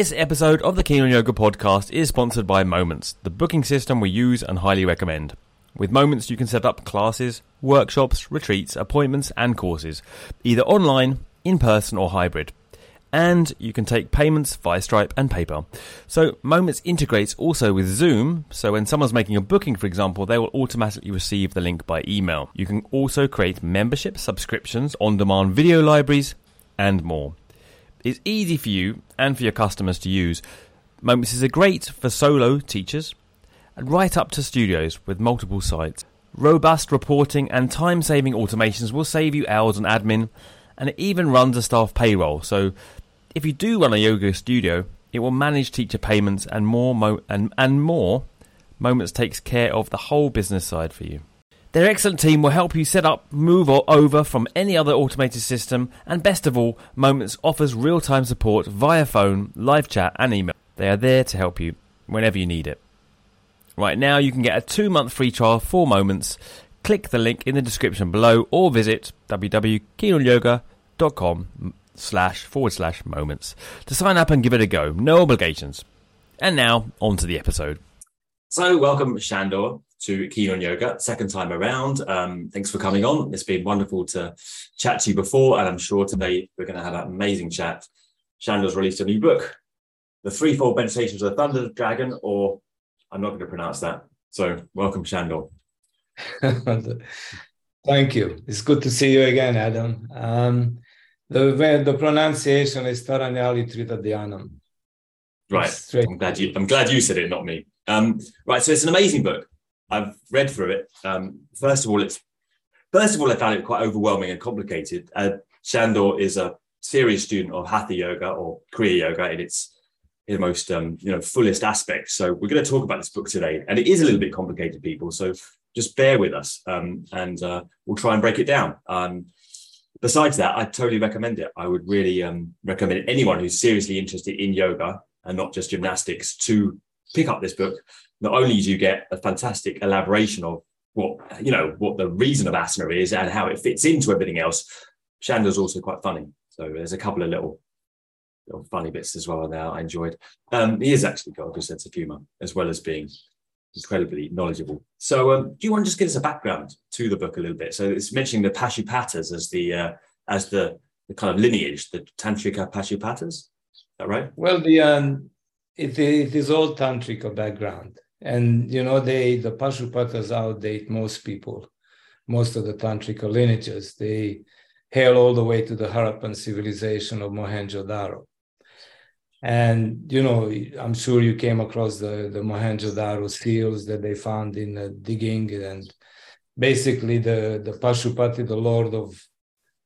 This episode of the Keen on Yoga podcast is sponsored by Momence, the booking system we use and highly recommend. With Momence, you can set up classes, workshops, retreats, appointments, and courses, either online, in person, or hybrid. And you can take payments via Stripe and PayPal. So Momence integrates also with Zoom, so when someone's making a booking, for example, they will automatically receive the link by email. You can also create membership subscriptions, on demand video libraries, and more. It's easy for you and for your customers to use. Momence is a great for solo teachers and right up to studios with multiple sites. Robust reporting and time saving automations will save you hours on admin and it even runs a staff payroll. So if you do run a yoga studio, it will manage teacher payments and more mo- and, and more. Momence takes care of the whole business side for you. Their excellent team will help you set up, move or over from any other automated system, and best of all, Momence offers real time support via phone, live chat, and email. They are there to help you whenever you need it. Right now, you can get a two month free trial for Momence. Click the link in the description below or visit www.keenonyoga.com slash forward slash momence to sign up and give it a go. No obligations. And now, on to the episode. So, welcome, Shandor to Keen on Yoga, second time around. Um, thanks for coming on. It's been wonderful to chat to you before, and I'm sure today we're going to have an amazing chat. Shandor's released a new book, The Threefold Meditations of the Thunder Dragon, or I'm not going to pronounce that. So, welcome, Shandor. Thank you. It's good to see you again, Adam. Um, the the pronunciation is Taranyali Tritadhyanam. Right. I'm glad you. I'm glad you said it, not me. Um, right. So it's an amazing book. I've read through it. Um, first of all, it's first of all I found it quite overwhelming and complicated. Uh, Shandor is a serious student of Hatha Yoga or Kriya Yoga in its in the most um, you know fullest aspects. So we're going to talk about this book today, and it is a little bit complicated, people. So just bear with us, um, and uh, we'll try and break it down. Um, besides that, I totally recommend it. I would really um, recommend anyone who's seriously interested in yoga and not just gymnastics to pick up this book not only do you get a fantastic elaboration of what you know what the reason of asana is and how it fits into everything else shandor's also quite funny. So there's a couple of little little funny bits as well there i enjoyed. Um he is actually got a good sense of humor as well as being incredibly knowledgeable. So um, do you want to just give us a background to the book a little bit? So it's mentioning the pashupatas as the uh, as the the kind of lineage the tantrika pashupatas. Is that right? Well the um it, is all tantrika background and you know they the Pashupatas outdate most people, most of the tantric lineages. They hail all the way to the Harappan civilization of Mohenjo-daro. And you know, I'm sure you came across the the Mohenjo-daro seals that they found in the digging, and basically the the Pashupati, the lord of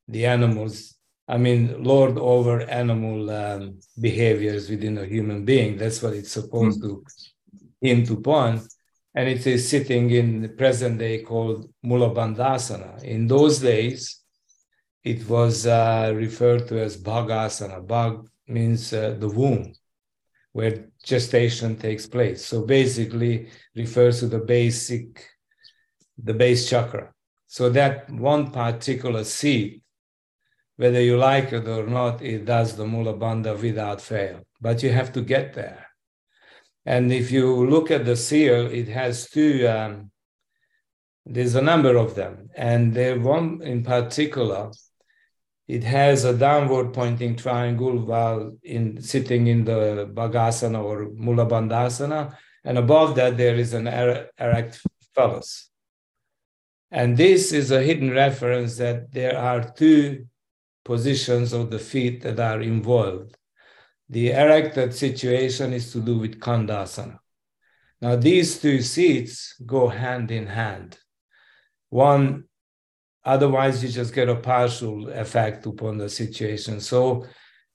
the animals. I mean, lord over animal um, behaviors within a human being. That's what it's supposed mm. to into Pon, and it is sitting in the present day called Mula Mulabandhasana. In those days, it was uh, referred to as Bhagasana. Bhag means uh, the womb, where gestation takes place. So basically refers to the basic, the base chakra. So that one particular seat, whether you like it or not, it does the Mula Bandha without fail. But you have to get there. And if you look at the seal, it has two, um, there's a number of them. And the one in particular, it has a downward pointing triangle while in sitting in the Bhagasana or Mula Bandhasana. And above that, there is an er- erect phallus. And this is a hidden reference that there are two positions of the feet that are involved the erected situation is to do with Khandasana. Now, these two seats go hand in hand. One, otherwise, you just get a partial effect upon the situation. So,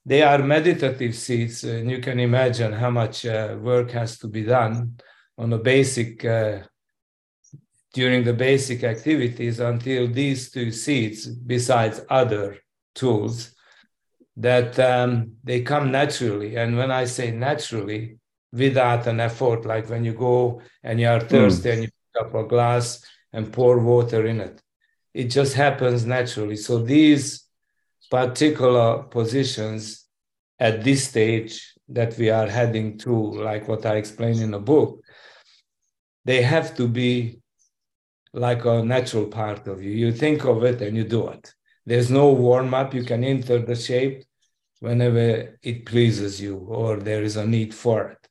they are meditative seats, and you can imagine how much uh, work has to be done on a basic uh, during the basic activities until these two seats, besides other tools, that um, they come naturally. And when I say naturally, without an effort, like when you go and you are thirsty mm. and you pick up a glass and pour water in it, it just happens naturally. So these particular positions at this stage, that we are heading to, like what I explained in the book, they have to be like a natural part of you. You think of it and you do it. There's no warm up. You can enter the shape whenever it pleases you or there is a need for it.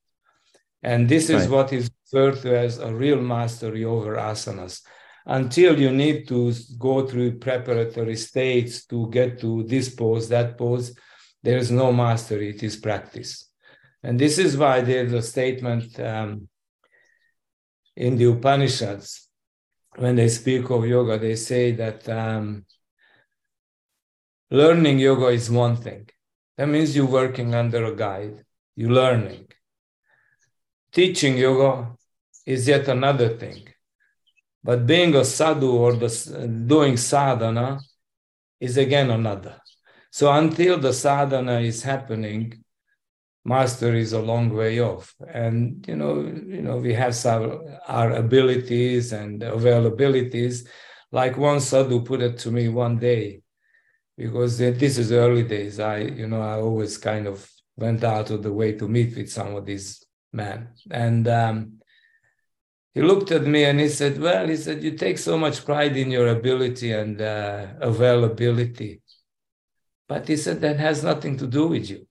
And this is right. what is referred to as a real mastery over asanas. Until you need to go through preparatory states to get to this pose, that pose, there is no mastery, it is practice. And this is why there's a statement um, in the Upanishads, when they speak of yoga, they say that um, learning yoga is one thing. That means you're working under a guide, you're learning. Teaching yoga is yet another thing. But being a sadhu or the, doing sadhana is again another. So until the sadhana is happening, master is a long way off. And you know, you know, we have some our abilities and availabilities. Like one sadhu put it to me one day, because this is early days. I, you know, I always kind of went out of the way to meet with some of these men. And um, he looked at me and he said, Well, he said, you take so much pride in your ability and uh, availability. But he said, that has nothing to do with you.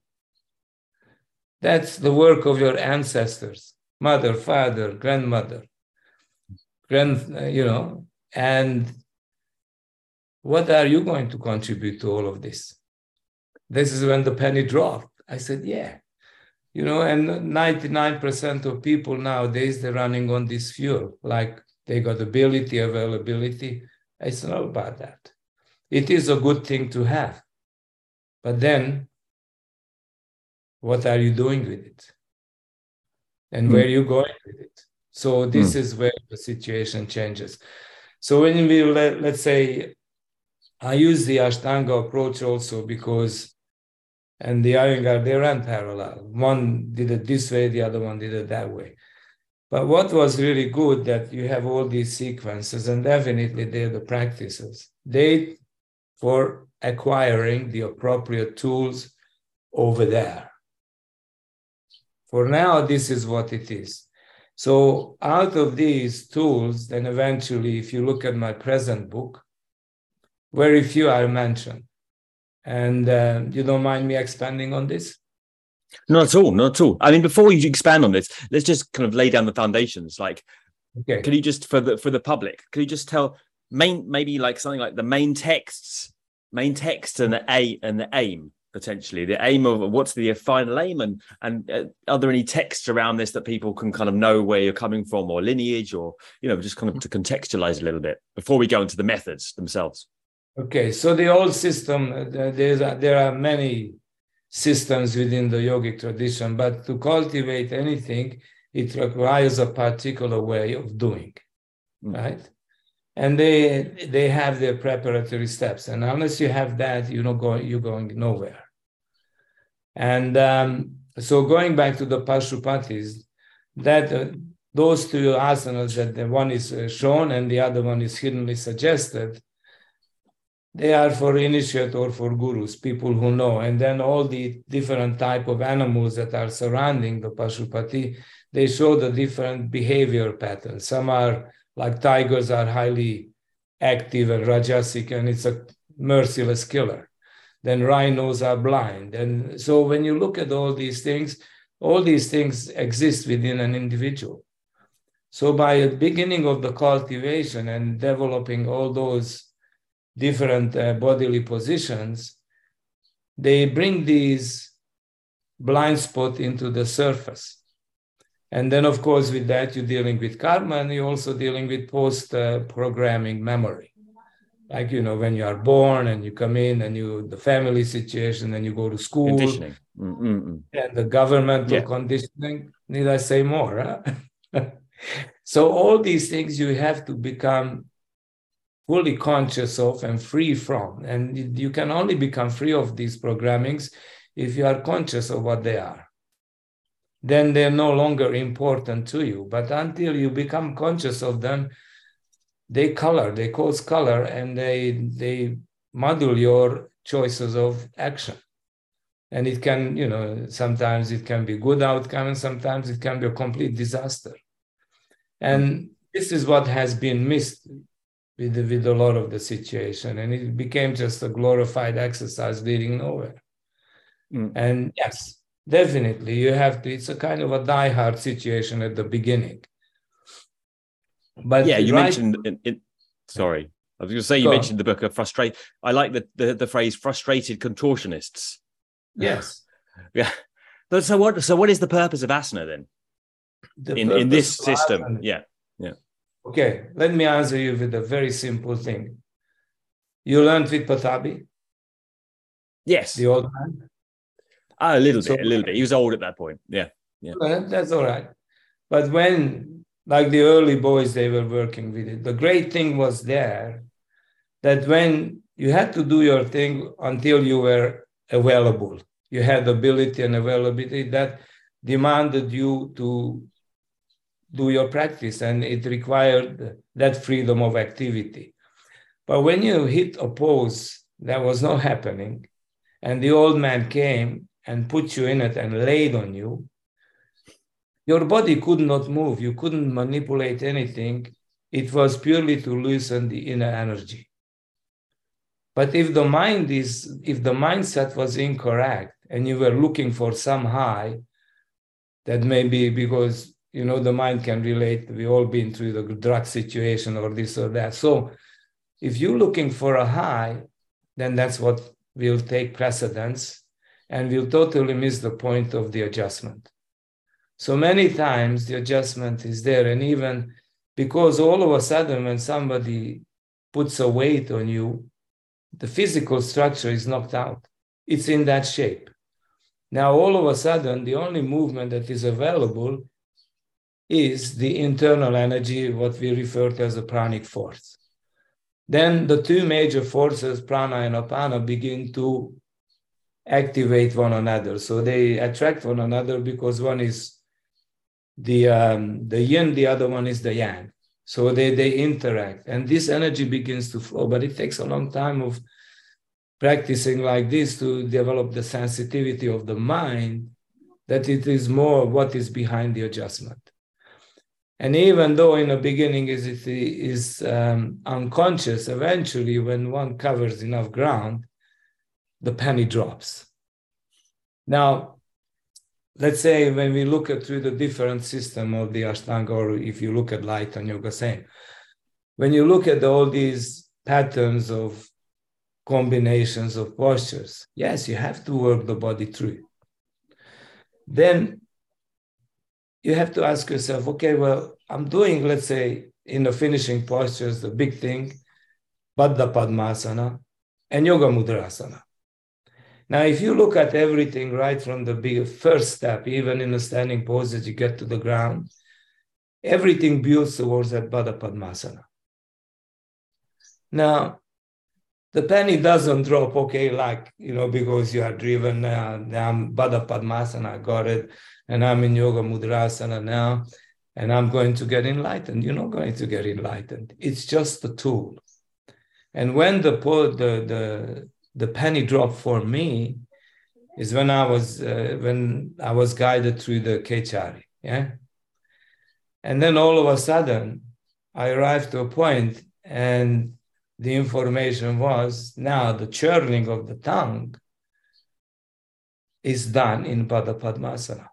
That's the work of your ancestors mother, father, grandmother, grand, uh, you know, and what are you going to contribute to all of this? This is when the penny dropped. I said, yeah, you know and 99% of people nowadays they're running on this fuel like they got ability availability it's not about that it is a good thing to have but then what are you doing with it and mm. where are you going with it so this mm. is where the situation changes so when we let, let's say i use the ashtanga approach also because and the Iyengar, they ran parallel. One did it this way, the other one did it that way. But what was really good that you have all these sequences, and definitely they're the practices. They for acquiring the appropriate tools over there. For now, this is what it is. So out of these tools, then eventually, if you look at my present book, very few are mentioned. And uh, you don't mind me expanding on this? Not at all. Not at all. I mean, before you expand on this, let's just kind of lay down the foundations. Like, okay. can you just for the for the public? Can you just tell main maybe like something like the main texts, main text and the a and the aim potentially the aim of what's the final aim and and uh, are there any texts around this that people can kind of know where you're coming from or lineage or you know just kind of to contextualize a little bit before we go into the methods themselves Okay, so the old system, uh, there's a, there are many systems within the yogic tradition, but to cultivate anything, it requires a particular way of doing, mm. right? And they they have their preparatory steps, and unless you have that, you're not going you're going nowhere. And um, so going back to the Pashupatis, that uh, those two asanas that the one is uh, shown and the other one is hiddenly suggested they are for initiate or for gurus, people who know. And then all the different type of animals that are surrounding the Pashupati, they show the different behavior patterns. Some are like tigers are highly active and rajasic, and it's a merciless killer. Then rhinos are blind. And so when you look at all these things, all these things exist within an individual. So by the beginning of the cultivation and developing all those different uh, bodily positions, they bring these blind spot into the surface. And then, of course, with that, you're dealing with karma and you're also dealing with post uh, programming memory. Like, you know, when you are born and you come in and you, the family situation, and you go to school. Conditioning. And the governmental yeah. conditioning. Need I say more? Huh? so, all these things you have to become fully conscious of and free from. And you can only become free of these programmings if you are conscious of what they are. Then they're no longer important to you. But until you become conscious of them, they color, they cause color, and they they model your choices of action. And it can, you know, sometimes it can be good outcome and sometimes it can be a complete disaster. And this is what has been missed with, with a lot of the situation. And it became just a glorified exercise leading nowhere. Mm. And yes, definitely you have to, it's a kind of a die-hard situation at the beginning. But yeah, you right, mentioned sorry. I was going to say you Go mentioned on. the book of frustrate. I like the, the, the phrase frustrated contortionists. Yes. yeah. But so what? So what is the purpose of asana then? The in in this system, yeah. Okay, let me answer you with a very simple thing. You learned with Pattabhi. Yes. The old man. Ah, a little so, bit, a little bit. He was old at that point. Yeah, yeah. That's all right. But when, like the early boys, they were working with it. The great thing was there that when you had to do your thing until you were available, you had ability and availability that demanded you to do your practice and it required that freedom of activity. But when you hit a pose that was not happening, and the old man came and put you in it and laid on you, your body could not move. You couldn't manipulate anything. It was purely to loosen the inner energy. But if the mind is, if the mindset was incorrect and you were looking for some high, that may be because you know the mind can relate. We all been through the drug situation or this or that. So if you're looking for a high, then that's what will take precedence and will totally miss the point of the adjustment. So many times the adjustment is there, and even because all of a sudden, when somebody puts a weight on you, the physical structure is knocked out. It's in that shape. Now, all of a sudden, the only movement that is available is the internal energy, what we refer to as the pranic force. Then the two major forces, prana and apana, begin to activate one another. So they attract one another because one is the um, the yin, the other one is the yang. So they they interact, and this energy begins to flow. But it takes a long time of practicing like this to develop the sensitivity of the mind that it is more what is behind the adjustment. And even though in the beginning is it is um, unconscious, eventually when one covers enough ground, the penny drops. Now, let's say when we look at through the different system of the Ashtanga, or if you look at light and yoga same, when you look at all these patterns of combinations of postures, yes, you have to work the body through. Then you have to ask yourself, okay, well, I'm doing, let's say, in the finishing postures, the big thing, Baddha Padmasana and Yoga Mudrasana. Now, if you look at everything right from the big first step, even in the standing pose as you get to the ground, everything builds towards that Baddha Padmasana. Now, the penny doesn't drop, okay, like, you know, because you are driven now, I'm Baddha Padmasana, I got it, and I'm in Yoga Mudrasana now, and I'm going to get enlightened. You're not going to get enlightened. It's just a tool. And when the, the, the the penny dropped for me is when I was uh, when I was guided through the Kechari, yeah. And then all of a sudden, I arrived to a point, and the information was now the churning of the tongue is done in Baddha Padmasana.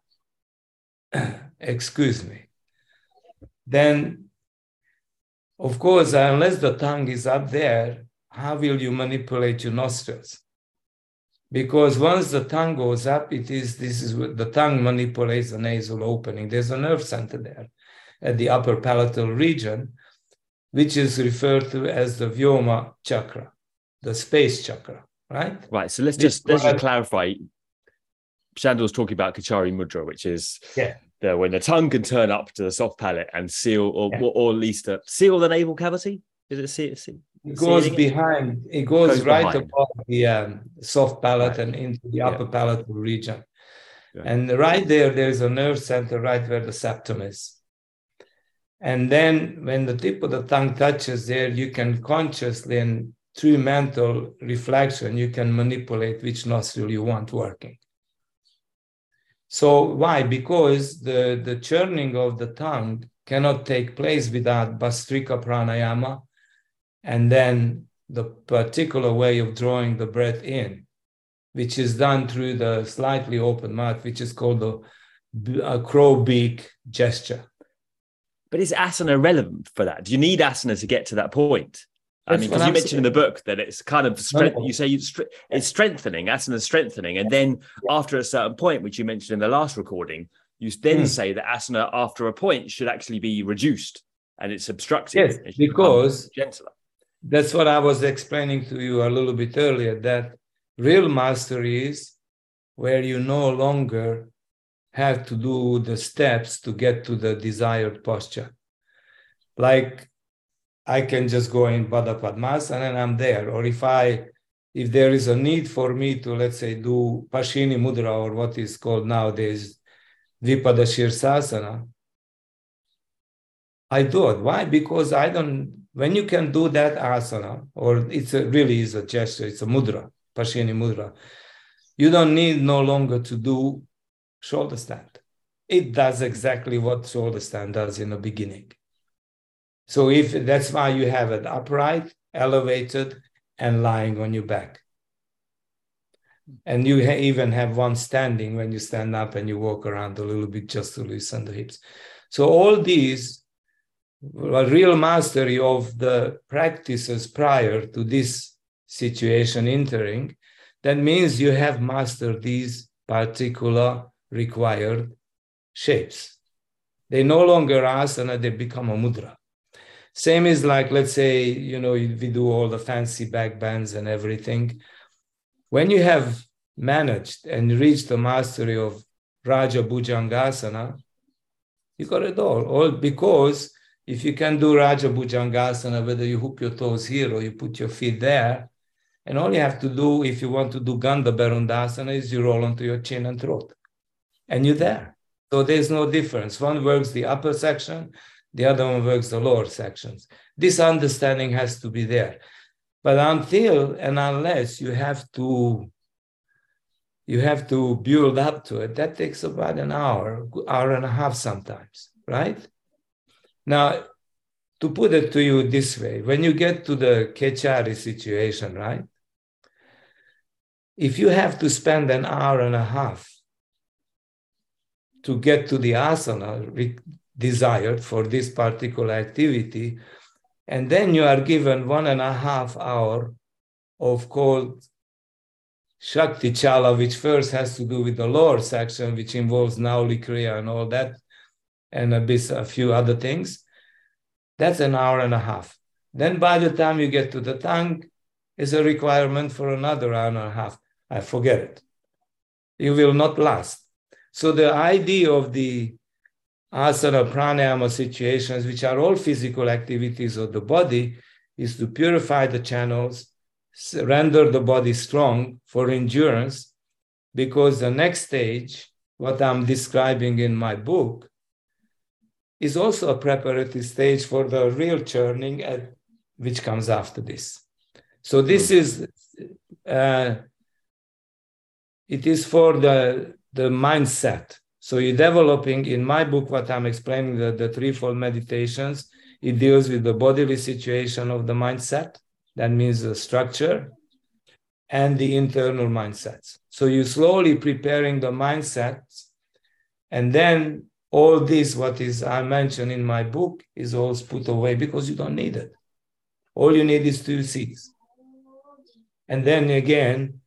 Excuse me. Then, of course, unless the tongue is up there, how will you manipulate your nostrils? Because once the tongue goes up, it is this is what the tongue manipulates the nasal opening. There's a nerve center there at the upper palatal region, which is referred to as the Vyoma chakra, the space chakra, right? Right. So let's just let's just clarify. Shandor's talking about Kechari Mudra, which is yeah. the, when the tongue can turn up to the soft palate and seal, or, yeah. or, or at least uh, seal the navel cavity. Is it seal? seal? It goes behind. It goes, goes right behind. above the um, soft palate right. and into the upper yeah. palatal region. And right there, there's a nerve center right where the septum is. And then when the tip of the tongue touches there, you can consciously and through mental reflection, you can manipulate which nostril you want working. So why? Because the, the churning of the tongue cannot take place without Bhastrika pranayama and then the particular way of drawing the breath in, which is done through the slightly open mouth, which is called the crow beak gesture. But is asana relevant for that? Do you need asana to get to that point? I mean, because you mentioned in the book that it's kind of strength. You say it's strengthening, asana strengthening, and then after a certain point, which you mentioned in the last recording, you then hmm. say that asana after a point should actually be reduced and it's obstructive. Yes, because gentler. That's what I was explaining to you a little bit earlier. That real mastery is where you no longer have to do the steps to get to the desired posture. Like I can just go in Baddha Padmasana and I'm there. Or if I if there is a need for me to, let's say, do Pashini Mudra or what is called nowadays Shirsasana, I do it. Why? Because I don't, when you can do that asana, or it's a, really is a gesture, it's a mudra, Pashini Mudra, you don't need no longer to do shoulder stand. It does exactly what shoulder stand does in the beginning. So if that's why you have it upright, elevated, and lying on your back. And you ha- even have one standing when you stand up and you walk around a little bit just to loosen the hips. So all these a real mastery of the practices prior to this situation entering, that means you have mastered these particular required shapes. They no longer asana, they become a mudra. Same is like, let's say, you know, we do all the fancy back bends and everything. When you have managed and reached the mastery of Raja Bhujangasana, you got it all. All because if you can do Raja Bhujangasana, whether you hook your toes here or you put your feet there, and all you have to do if you want to do Gandha Bherundasana is you roll onto your chin and throat, and you're there. So there's no difference. One works the upper section, the other one works the lower sections. This understanding has to be there. But until and unless you have to you have to build up to it, that takes about an hour, hour and a half sometimes, right? Now, to put it to you this way, when you get to the Kechari situation, right? If you have to spend an hour and a half to get to the asana desired for this particular activity. And then you are given one and a half hour of called Shakti Chala, which first has to do with the lower section, which involves Nauli Kriya and all that, and a, bit, a few other things. That's an hour and a half. Then by the time you get to the tongue, is a requirement for another hour and a half. I forget it. You will not last. So the idea of the asana, pranayama situations, which are all physical activities of the body, is to purify the channels, render the body strong for endurance, because the next stage, what I'm describing in my book, is also a preparatory stage for the real churning, at, which comes after this. So this hmm. is uh, it is for the the mindset so you're developing in my book, what I'm explaining, the, the threefold meditations, it deals with the bodily situation of the mindset. That means the structure and the internal mindsets. So you're slowly preparing the mindsets. And then all this, what is I mentioned in my book, is all put away because you don't need it. All you need is two seats. And then again,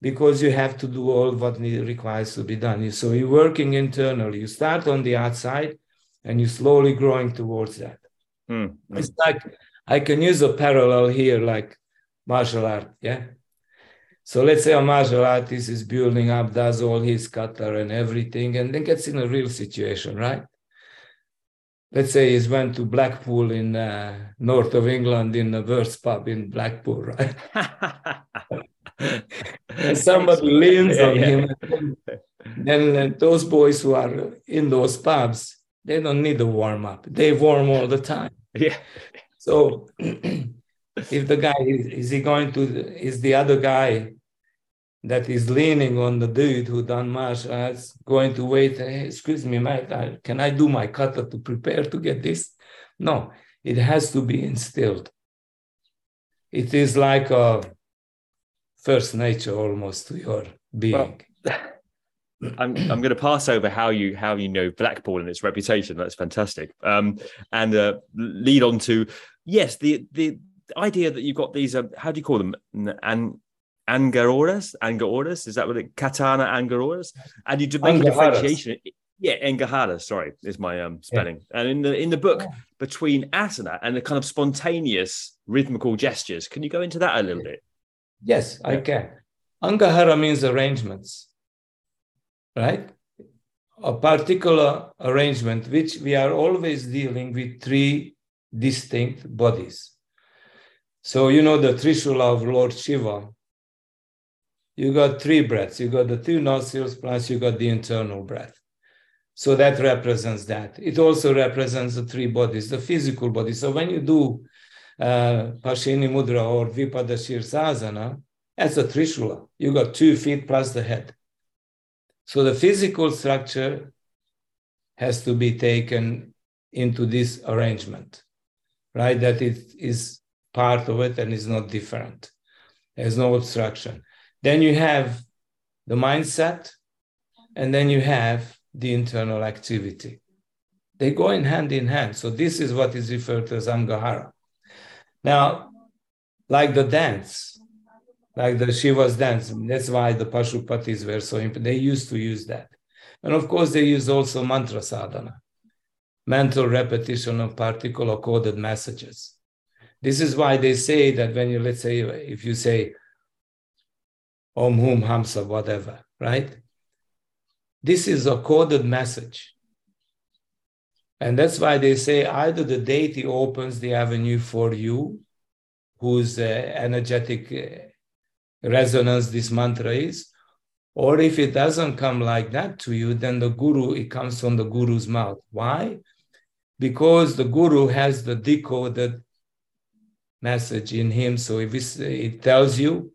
because you have to do all what requires to be done. So you're working internally. You start on the outside and you're slowly growing towards that. Mm. It's like I can use a parallel here, like martial art. Yeah. So let's say a martial artist is building up, does all his kata and everything, and then gets in a real situation, right? Let's say he's went to Blackpool in uh, north of England in the worst pub in Blackpool, right? somebody leans yeah, on yeah. him, then uh, those boys who are in those pubs, they don't need a warm up. They warm all the time. Yeah. So if the guy is, is he going to is the other guy that is leaning on the dude who done martial arts, going to wait, hey, excuse me, mate, can I do my kata to prepare to get this? No, it has to be instilled. It is like a first nature almost to your being. Well, I'm I'm going to pass over how you how you know Blackpool and its reputation. That's fantastic. Um, and uh, lead on to yes, the the idea that you've got these. Uh, how do you call them? And Angaroras, Angaroras, is that what it? Katana Angaroras, and you do make a differentiation. Yeah, Angahara, sorry, is my um, spelling. Yeah. And in the in the book, yeah. between asana and the kind of spontaneous rhythmical gestures, can you go into that a little bit? Yes, yeah. I can. Angahara means arrangements, right? A particular arrangement, which we are always dealing with three distinct bodies. So, you know, the Trishula of Lord Shiva, you got three breaths. You got the two nostrils, plus you got the internal breath. So that represents that. It also represents the three bodies, the physical body. So when you do uh, Mudra or Vipada Shirsasana, that's a Trishula. You got two feet plus the head. So the physical structure has to be taken into this arrangement, right? That it is part of it and is not different. There's no obstruction. Then you have the mindset, and then you have the internal activity. They go in hand in hand. So this is what is referred to as Angahara. Now, like the dance, like the Shiva's dance, that's why the Pashupatis were so important. They used to use that. And of course, they use also mantra sadhana, mental repetition of particular coded messages. This is why they say that when you, let's say, if you say Om Hum Hamsa, whatever, right? This is a coded message. And that's why they say either the deity opens the avenue for you, whose uh, energetic uh, resonance this mantra is, or if it doesn't come like that to you, then the guru, it comes from the guru's mouth. Why? Because the guru has the decoded message in him. So if it tells you,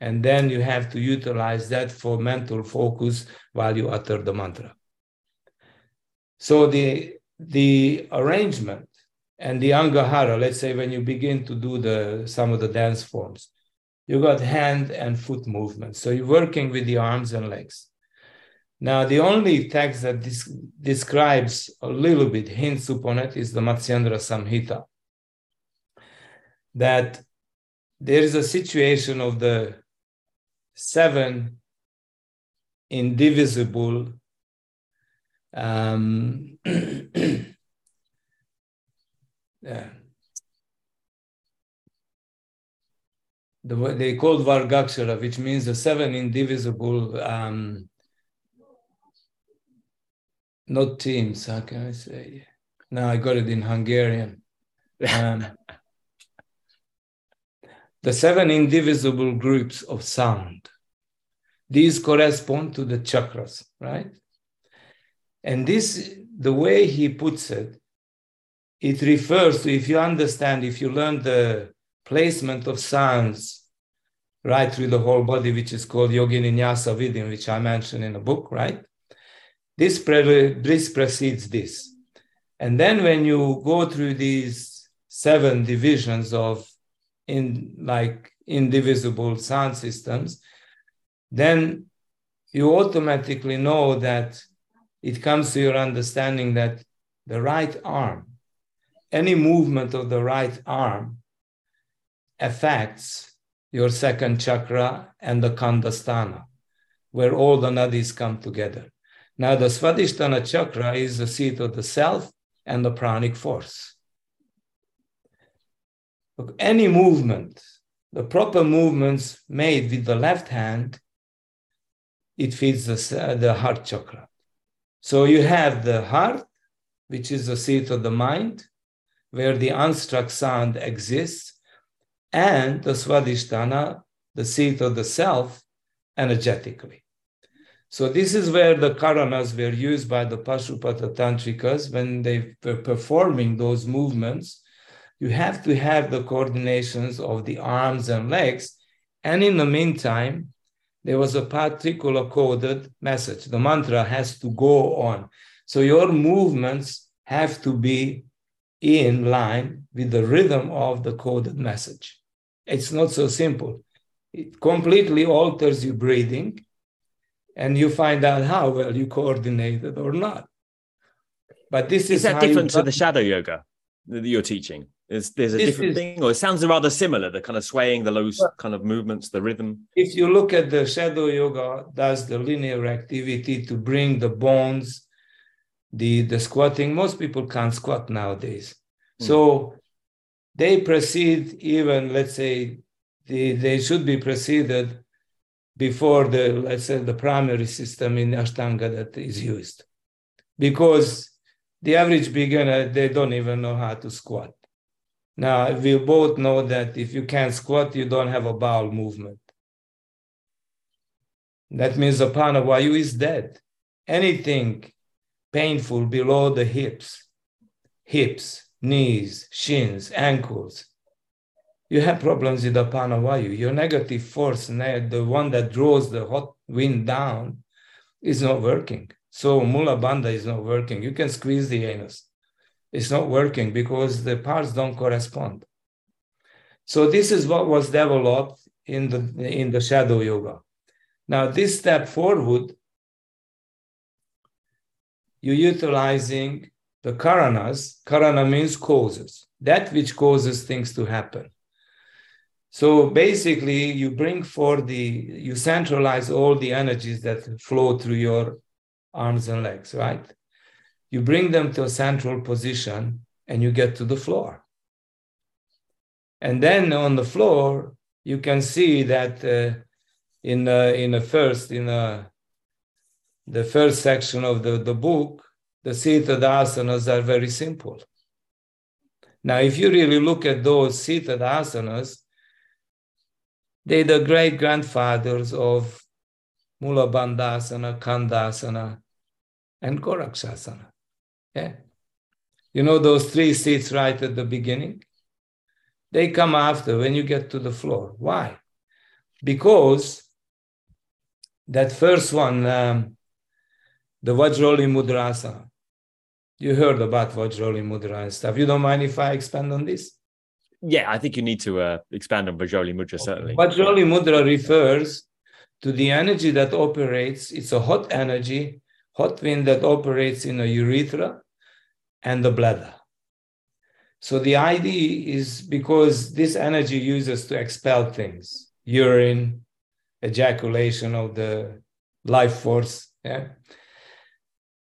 and then you have to utilize that for mental focus while you utter the mantra. So the, the arrangement and the angahara, let's say when you begin to do the, some of the dance forms, you got hand and foot movements. So you're working with the arms and legs. Now, the only text that this describes a little bit, hints upon it, is the Matsyendra Samhita. That there is a situation of the seven indivisible um, yeah. The, they called Vargakshara, which means the seven indivisible, um, not teams, how can I say? Now I got it in Hungarian. Um, the seven indivisible groups of sound. These correspond to the chakras, right? And this, the way he puts it, it refers to, if you understand, if you learn the placement of sounds right through the whole body, which is called Yogini Nyasa Vidin, which I mentioned in a book, right? This, pre- this precedes this. And then when you go through these seven divisions of in like indivisible sound systems, then you automatically know that it comes to your understanding that the right arm, any movement of the right arm affects your second chakra and the khandhasthana, where all the nadis come together. Now, the Svadhisthana chakra is the seat of the self and the pranic force. Look, any movement, the proper movements made with the left hand, it feeds the, the heart chakra. So you have the heart, which is the seat of the mind, where the unstruck sound exists, and the Svadhisthana, the seat of the self, energetically. So this is where the karanas were used by the Pashupata Tantrikas when they were performing those movements you have to have the coordinations of the arms and legs. And in the meantime, there was a particular coded message. The mantra has to go on. So your movements have to be in line with the rhythm of the coded message. It's not so simple. It completely alters your breathing, and you find out how well you coordinated or not. But this is, is that different to the shadow yoga that you're teaching? Is there's a this different is, thing, or it sounds rather similar? The kind of swaying, the low kind of movements, the rhythm. If you look at the shadow yoga, does the linear activity to bring the bones, the the squatting. Most people can't squat nowadays, mm. so they proceed even. Let's say they, they should be preceded before the let's say the primary system in Ashtanga that is used, because the average beginner uh, they don't even know how to squat now, we both know that if you can't squat, you don't have a bowel movement. That means the Pranavayu is dead. Anything painful below the hips, hips, knees, shins, ankles, you have problems with the Pranavayu. Your negative force, the one that draws the hot wind down, is not working. So Mula Bandha is not working. You can squeeze the anus it's not working because the parts don't correspond. So this is what was developed in the in the shadow yoga. Now this step forward, you're utilizing the karanas. Karana means causes, that which causes things to happen. So basically, you bring for the you centralize all the energies that flow through your arms and legs, right? you bring them to a central position and you get to the floor. And then on the floor, you can see that uh, in uh, in the first in uh, the first section of the, the book, the seated asanas are very simple. Now, if you really look at those seated asanas, they're the great grandfathers of Mula Bandhasana, Khandhasana, and Gorakshasana. Yeah. You know those three seats right at the beginning? They come after when you get to the floor. Why? Because that first one, um, the Vajroli Mudrasana, you heard about Vajroli Mudra and stuff. You don't mind if I expand on this? Yeah, I think you need to uh, expand on Vajroli Mudra, certainly. Vajroli Mudra refers to the energy that operates, it's a hot energy, hot wind that operates in a urethra and the bladder. So the idea is because this energy uses to expel things, urine, ejaculation of the life force, yeah.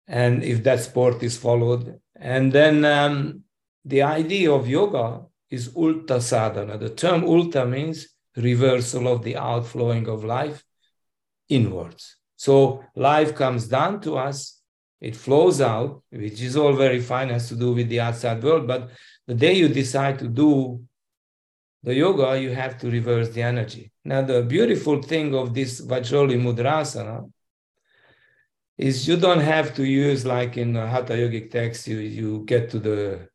And if that sport is followed, and then um, the idea of yoga is ulta sadhana. The term ulta means reversal of the outflowing of life inwards. So life comes down to us it flows out, which is all very fine, has to do with the outside world. But the day you decide to do the yoga, you have to reverse the energy. Now, the beautiful thing of this Vajroli Mudrasana is you don't have to use like in Hatha Yogic text, you, you get to the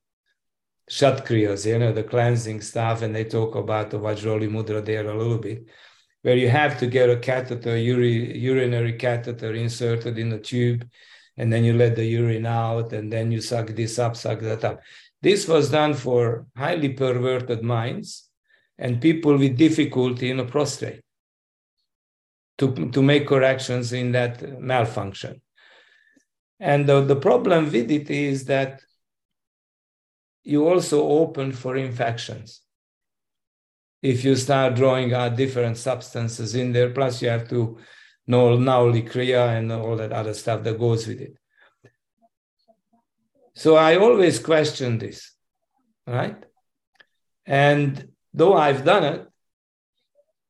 Shatkriyas, you know, the cleansing stuff, and they talk about the Vajroli Mudra there a little bit, where you have to get a catheter, uri, urinary catheter inserted in the tube and then you let the urine out, and then you suck this up, suck that up. This was done for highly perverted minds and people with difficulty in a prostrate to, to make corrections in that malfunction. And the, the problem with it is that you also open for infections. If you start drawing out different substances in there, plus you have to know Nauli Kriya and all that other stuff that goes with it. So I always question this, right? And though I've done it,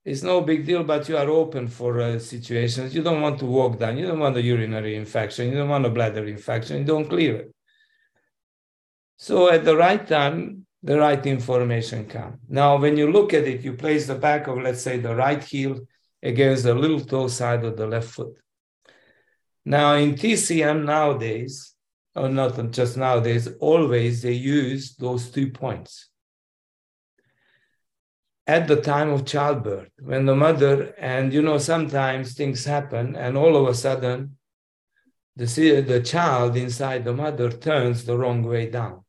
it's no big deal, but you are open for uh, situations. You don't want to walk down. You don't want a urinary infection. You don't want a bladder infection. You don't clear it. So at the right time, the right information comes. Now, when you look at it, you place the back of, let's say, the right heel against the little toe side of the left foot. Now, in TCM nowadays, or not just nowadays, always they use those two points. at the time of childbirth, when the mother, and you know, sometimes things happen, and all of a sudden, the, the child inside the mother turns the wrong way down.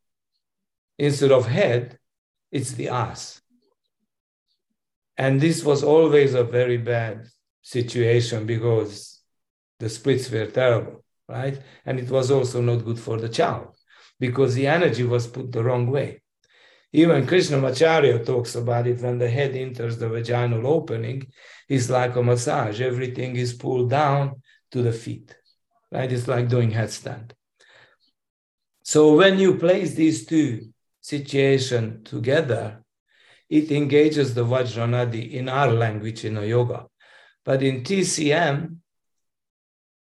Instead of head, it's the ass. And this was always a very bad situation because the splits were terrible, right? And it was also not good for the child because the energy was put the wrong way. Even Krishnamacharya talks about it when the head enters the vaginal opening, it's like a massage. Everything is pulled down to the feet, right? It's like doing headstand. So when you place these two situations together, it engages the Vajranadi in our language in a yoga. But in TCM,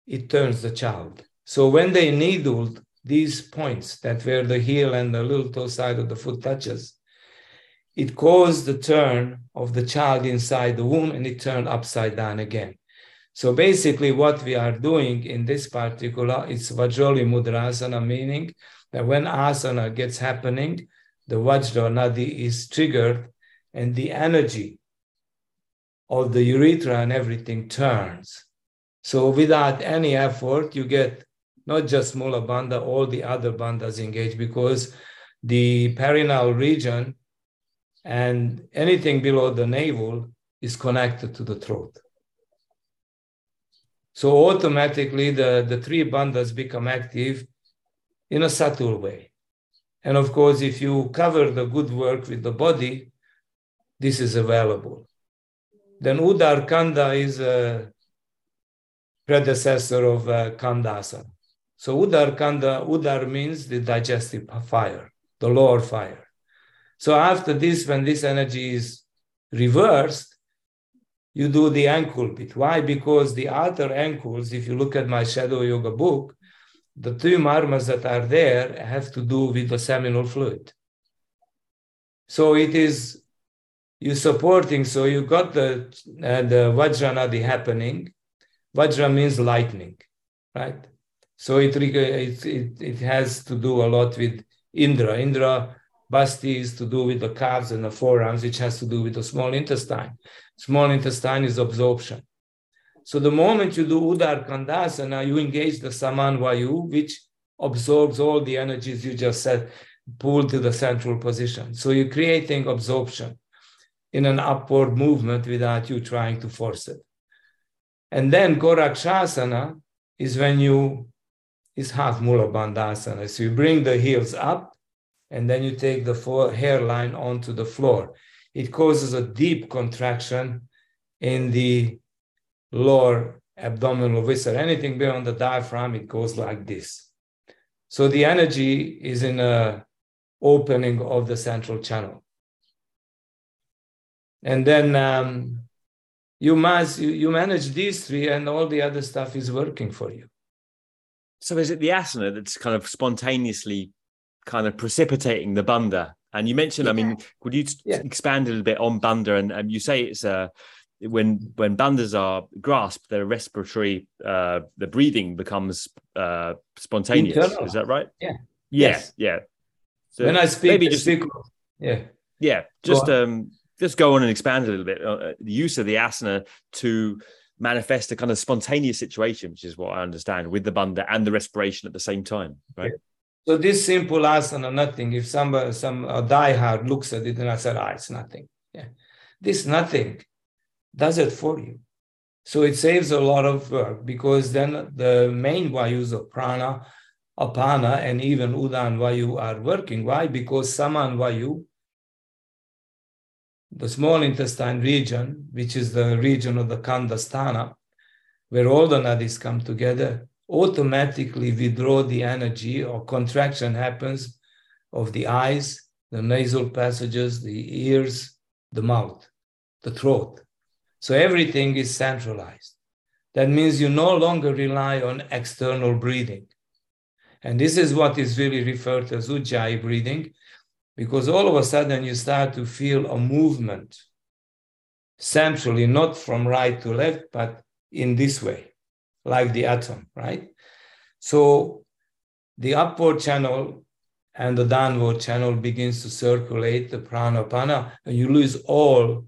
it turns the child. So when they needled these points that where the heel and the little toe side of the foot touches, it caused the turn of the child inside the womb and it turned upside down again. So basically, what we are doing in this particular, it's Vajroli Mudrasana, meaning that when asana gets happening, the Vajra Nadi is triggered and the energy of the urethra and everything turns. So without any effort, you get not just Mula Bandha, all the other bandhas engage because the perineal region and anything below the navel is connected to the throat. So automatically the, the three bandhas become active in a subtle way. And of course, if you cover the good work with the body, this is available. Then Udar Kanda is a predecessor of uh, Kandasana. So udar kanda, udar means the digestive fire, the lower fire. So after this, when this energy is reversed, you do the ankle bit. Why? Because the outer ankles, if you look at my shadow yoga book, the two marmas that are there have to do with the seminal fluid. So it is you supporting. So you got the uh, the Vajranadi happening. Vajra means lightning, right? So it, it, it, it has to do a lot with Indra. Indra Basti is to do with the calves and the forearms, which has to do with the small intestine. Small intestine is absorption. So the moment you do Udar Kandasana, you engage the Saman Vayu, which absorbs all the energies you just said, pulled to the central position. So you're creating absorption in an upward movement without you trying to force it. And then Gorakshasana is when you is half Mula Bandhasana. So you bring the heels up and then you take the hairline onto the floor. It causes a deep contraction in the lower abdominal viscera. Anything beyond the diaphragm, it goes like this. So the energy is in a opening of the central channel. And then um, you must you, you manage these three, and all the other stuff is working for you. So is it the asana that's kind of spontaneously kind of precipitating the bandha? And you mentioned, yeah. I mean, could you yeah. expand a little bit on bandha? And, and you say it's uh, when when bandhas are grasped, the respiratory, uh, the breathing becomes uh, spontaneous. Internal. Is that right? Yeah. Yeah. Yes. Yeah. So when I speak, maybe just speak, yeah, yeah, just um, just go on and expand a little bit uh, the use of the asana to manifest a kind of spontaneous situation, which is what I understand with the bandha and the respiration at the same time, right? So this simple asana, nothing. If somebody, some a diehard looks at it and I said, ah, it's nothing. Yeah. This nothing does it for you. So it saves a lot of work because then the main vayus of prana, apana, and even udan vayu are working. Why? Because saman vayu the small intestine region, which is the region of the Kandasthana, where all the nadis come together, automatically withdraw the energy or contraction happens of the eyes, the nasal passages, the ears, the mouth, the throat. So everything is centralized. That means you no longer rely on external breathing. And this is what is really referred to as Ujjayi breathing, because all of a sudden you start to feel a movement centrally, not from right to left, but in this way, like the atom, right? So the upward channel and the downward channel begins to circulate the pranapana, and you lose all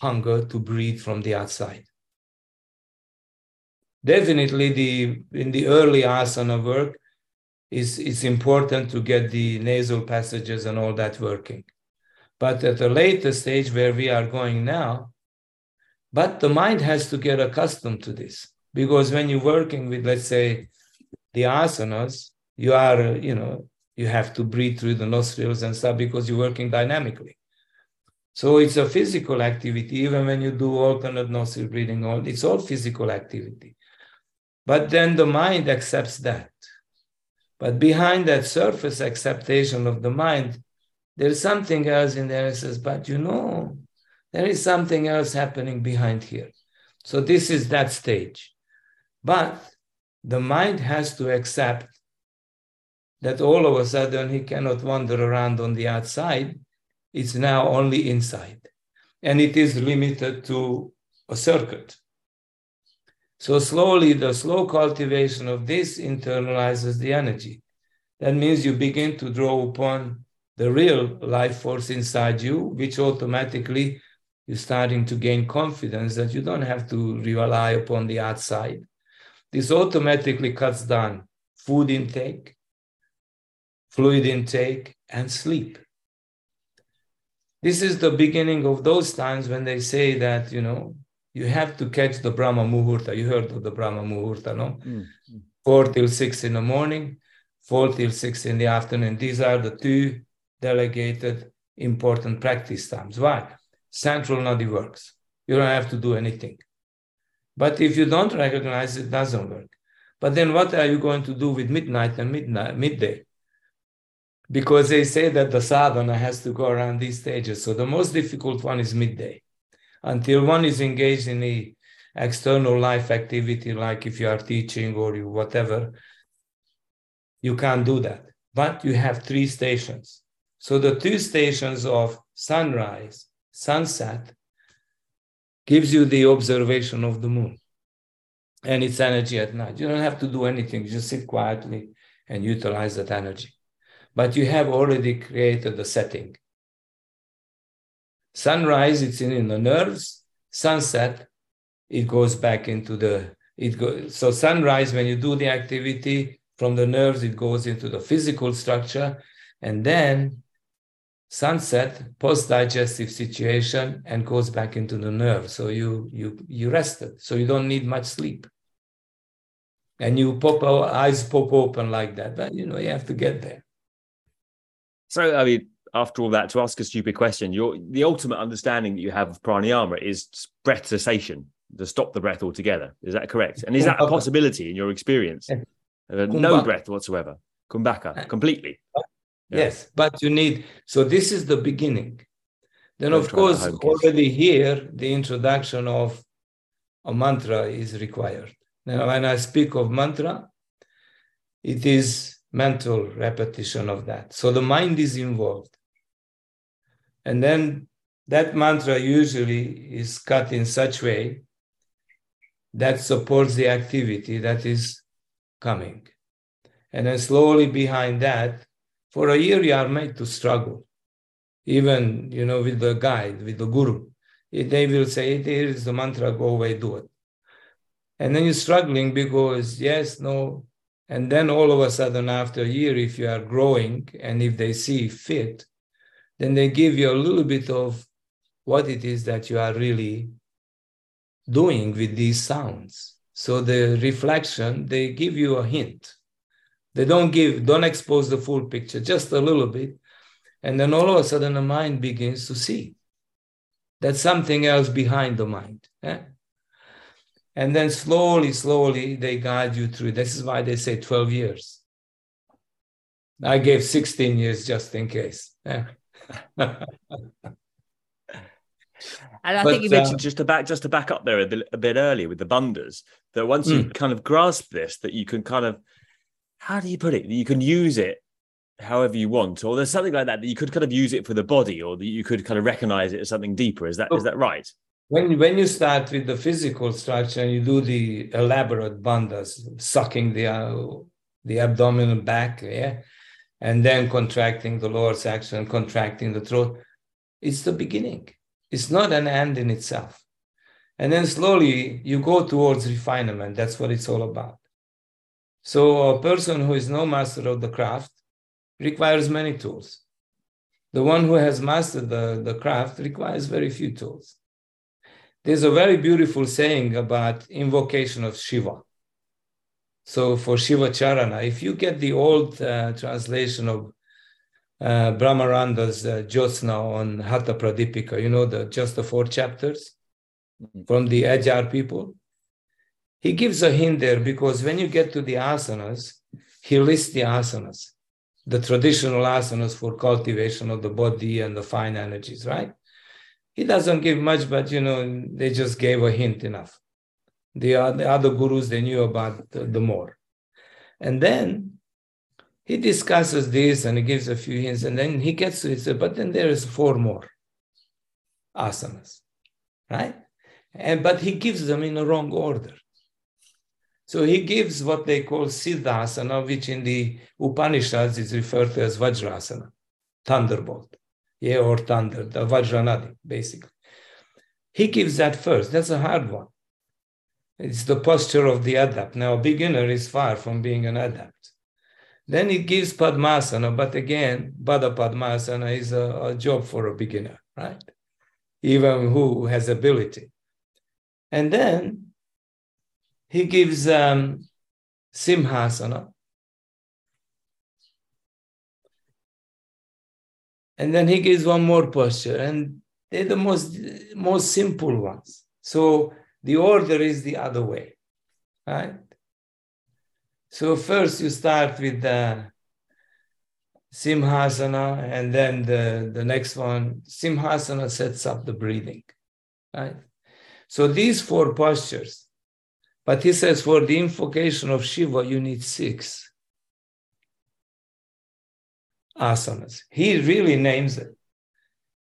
hunger to breathe from the outside. Definitely, the in the early asana work, is it's important to get the nasal passages and all that working. But at a later stage where we are going now, but the mind has to get accustomed to this because when you're working with, let's say, the asanas, you are, you know, you have to breathe through the nostrils and stuff because you're working dynamically. So it's a physical activity, even when you do alternate nostril breathing, all it's all physical activity. But then the mind accepts that. But behind that surface acceptation of the mind, there's something else in there. It says, but you know, there is something else happening behind here. So this is that stage. But the mind has to accept that all of a sudden he cannot wander around on the outside. It's now only inside. And it is limited to a circuit. So slowly, the slow cultivation of this internalizes the energy. That means you begin to draw upon the real life force inside you, which automatically you're starting to gain confidence that you don't have to rely upon the outside. This automatically cuts down food intake, fluid intake, and sleep. This is the beginning of those times when they say that, you know, you have to catch the Brahma Muhurta. You heard of the Brahma Muhurta, no? Mm. Four till six in the morning, four till six in the afternoon. These are the two delegated important practice times. Why? Central nadi works. You don't have to do anything. But if you don't recognize it, doesn't work. But then what are you going to do with midnight and midnight, midday? Because they say that the sadhana has to go around these stages. So the most difficult one is midday. Until one is engaged in the external life activity, like if you are teaching or you whatever, you can't do that. But you have three stations. So the two stations of sunrise, sunset, gives you the observation of the moon and its energy at night. You don't have to do anything, you just sit quietly and utilize that energy. But you have already created the setting. Sunrise, it's in, in the nerves. Sunset, it goes back into the it goes so sunrise when you do the activity from the nerves it goes into the physical structure. And then sunset post-digestive situation and goes back into the nerve. So you you you rested. So you don't need much sleep. And you pop eyes pop open like that but you know you have to get there so i mean after all that to ask a stupid question your the ultimate understanding that you have of pranayama is breath cessation to stop the breath altogether. Is that correct? And is that a possibility in your experience? Uh, no breath whatsoever. Kumbhaka completely. Yeah. Yes, but you need, so this is the beginning. Then, of course, already here, the introduction of a mantra is required. Now, when I speak of mantra, it is mental repetition of that. So the mind is involved. And then that mantra usually is cut in such way that supports the activity that is coming. And then slowly behind that, for a year, you are made to struggle. Even, you know, with the guide, with the guru. They will say, here is the mantra, go away, do it. And then you're struggling because, yes, no. And then all of a sudden, after a year, if you are growing and if they see fit, then they give you a little bit of what it is that you are really doing with these sounds. So the reflection, they give you a hint. They don't give, don't expose the full picture, just a little bit. And then all of a sudden the mind begins to see. that something else behind the mind. Eh? And then slowly, slowly they guide you through. This is why they say 12 years. I gave 16 years just in case. And I but, think you mentioned uh, just to back just to back up there a bit, a bit earlier with the bandhas that once mm. you kind of grasp this, that you can kind of how do you put it? You can use it however you want, or there's something like that that you could kind of use it for the body, or that you could kind of recognize it as something deeper. Is that is that right? When when you start with the physical structure and you do the elaborate bandhas, sucking the uh, the abdominal back, yeah, and then contracting the lower section, contracting the throat. It's the beginning. It's not an end in itself. And then slowly you go towards refinement. That's what it's all about. So a person who is no master of the craft requires many tools. The one who has mastered the, the craft requires very few tools. There's a very beautiful saying about invocation of Shiva. So for Shiva Charana, if you get the old uh, translation of uh, Brahmananda's uh, Jyotsna on Hatha Pradipika, you know, the just the four chapters mm-hmm. from the Adyar people, he gives a hint there because when you get to the asanas, he lists the asanas, the traditional asanas for cultivation of the body and the fine energies, right? He doesn't give much, but you know, they just gave a hint enough. The, the other gurus, they knew about the, the more. And then he discusses this and he gives a few hints, and then he gets to it, but then there is four more asanas, right? And but he gives them in a wrong order. So he gives what they call Siddhasana, which in the Upanishads is referred to as Vajrasana, thunderbolt, yeah, or thunder, the Vajranadi, basically. He gives that first. That's a hard one. It's the posture of the adept. Now, a beginner is far from being an adept. Then he gives Padmasana, but again, Baddha Padmasana is a, a job for a beginner, right? Even who has ability. And then he gives um, Simhasana. And then he gives one more posture, and they're the most, most simple ones. So the order is the other way, right? So first you start with the Simhasana, and then the, the next one, Simhasana sets up the breathing, right? So these four postures, but he says for the invocation of Shiva, you need six asanas. He really names it.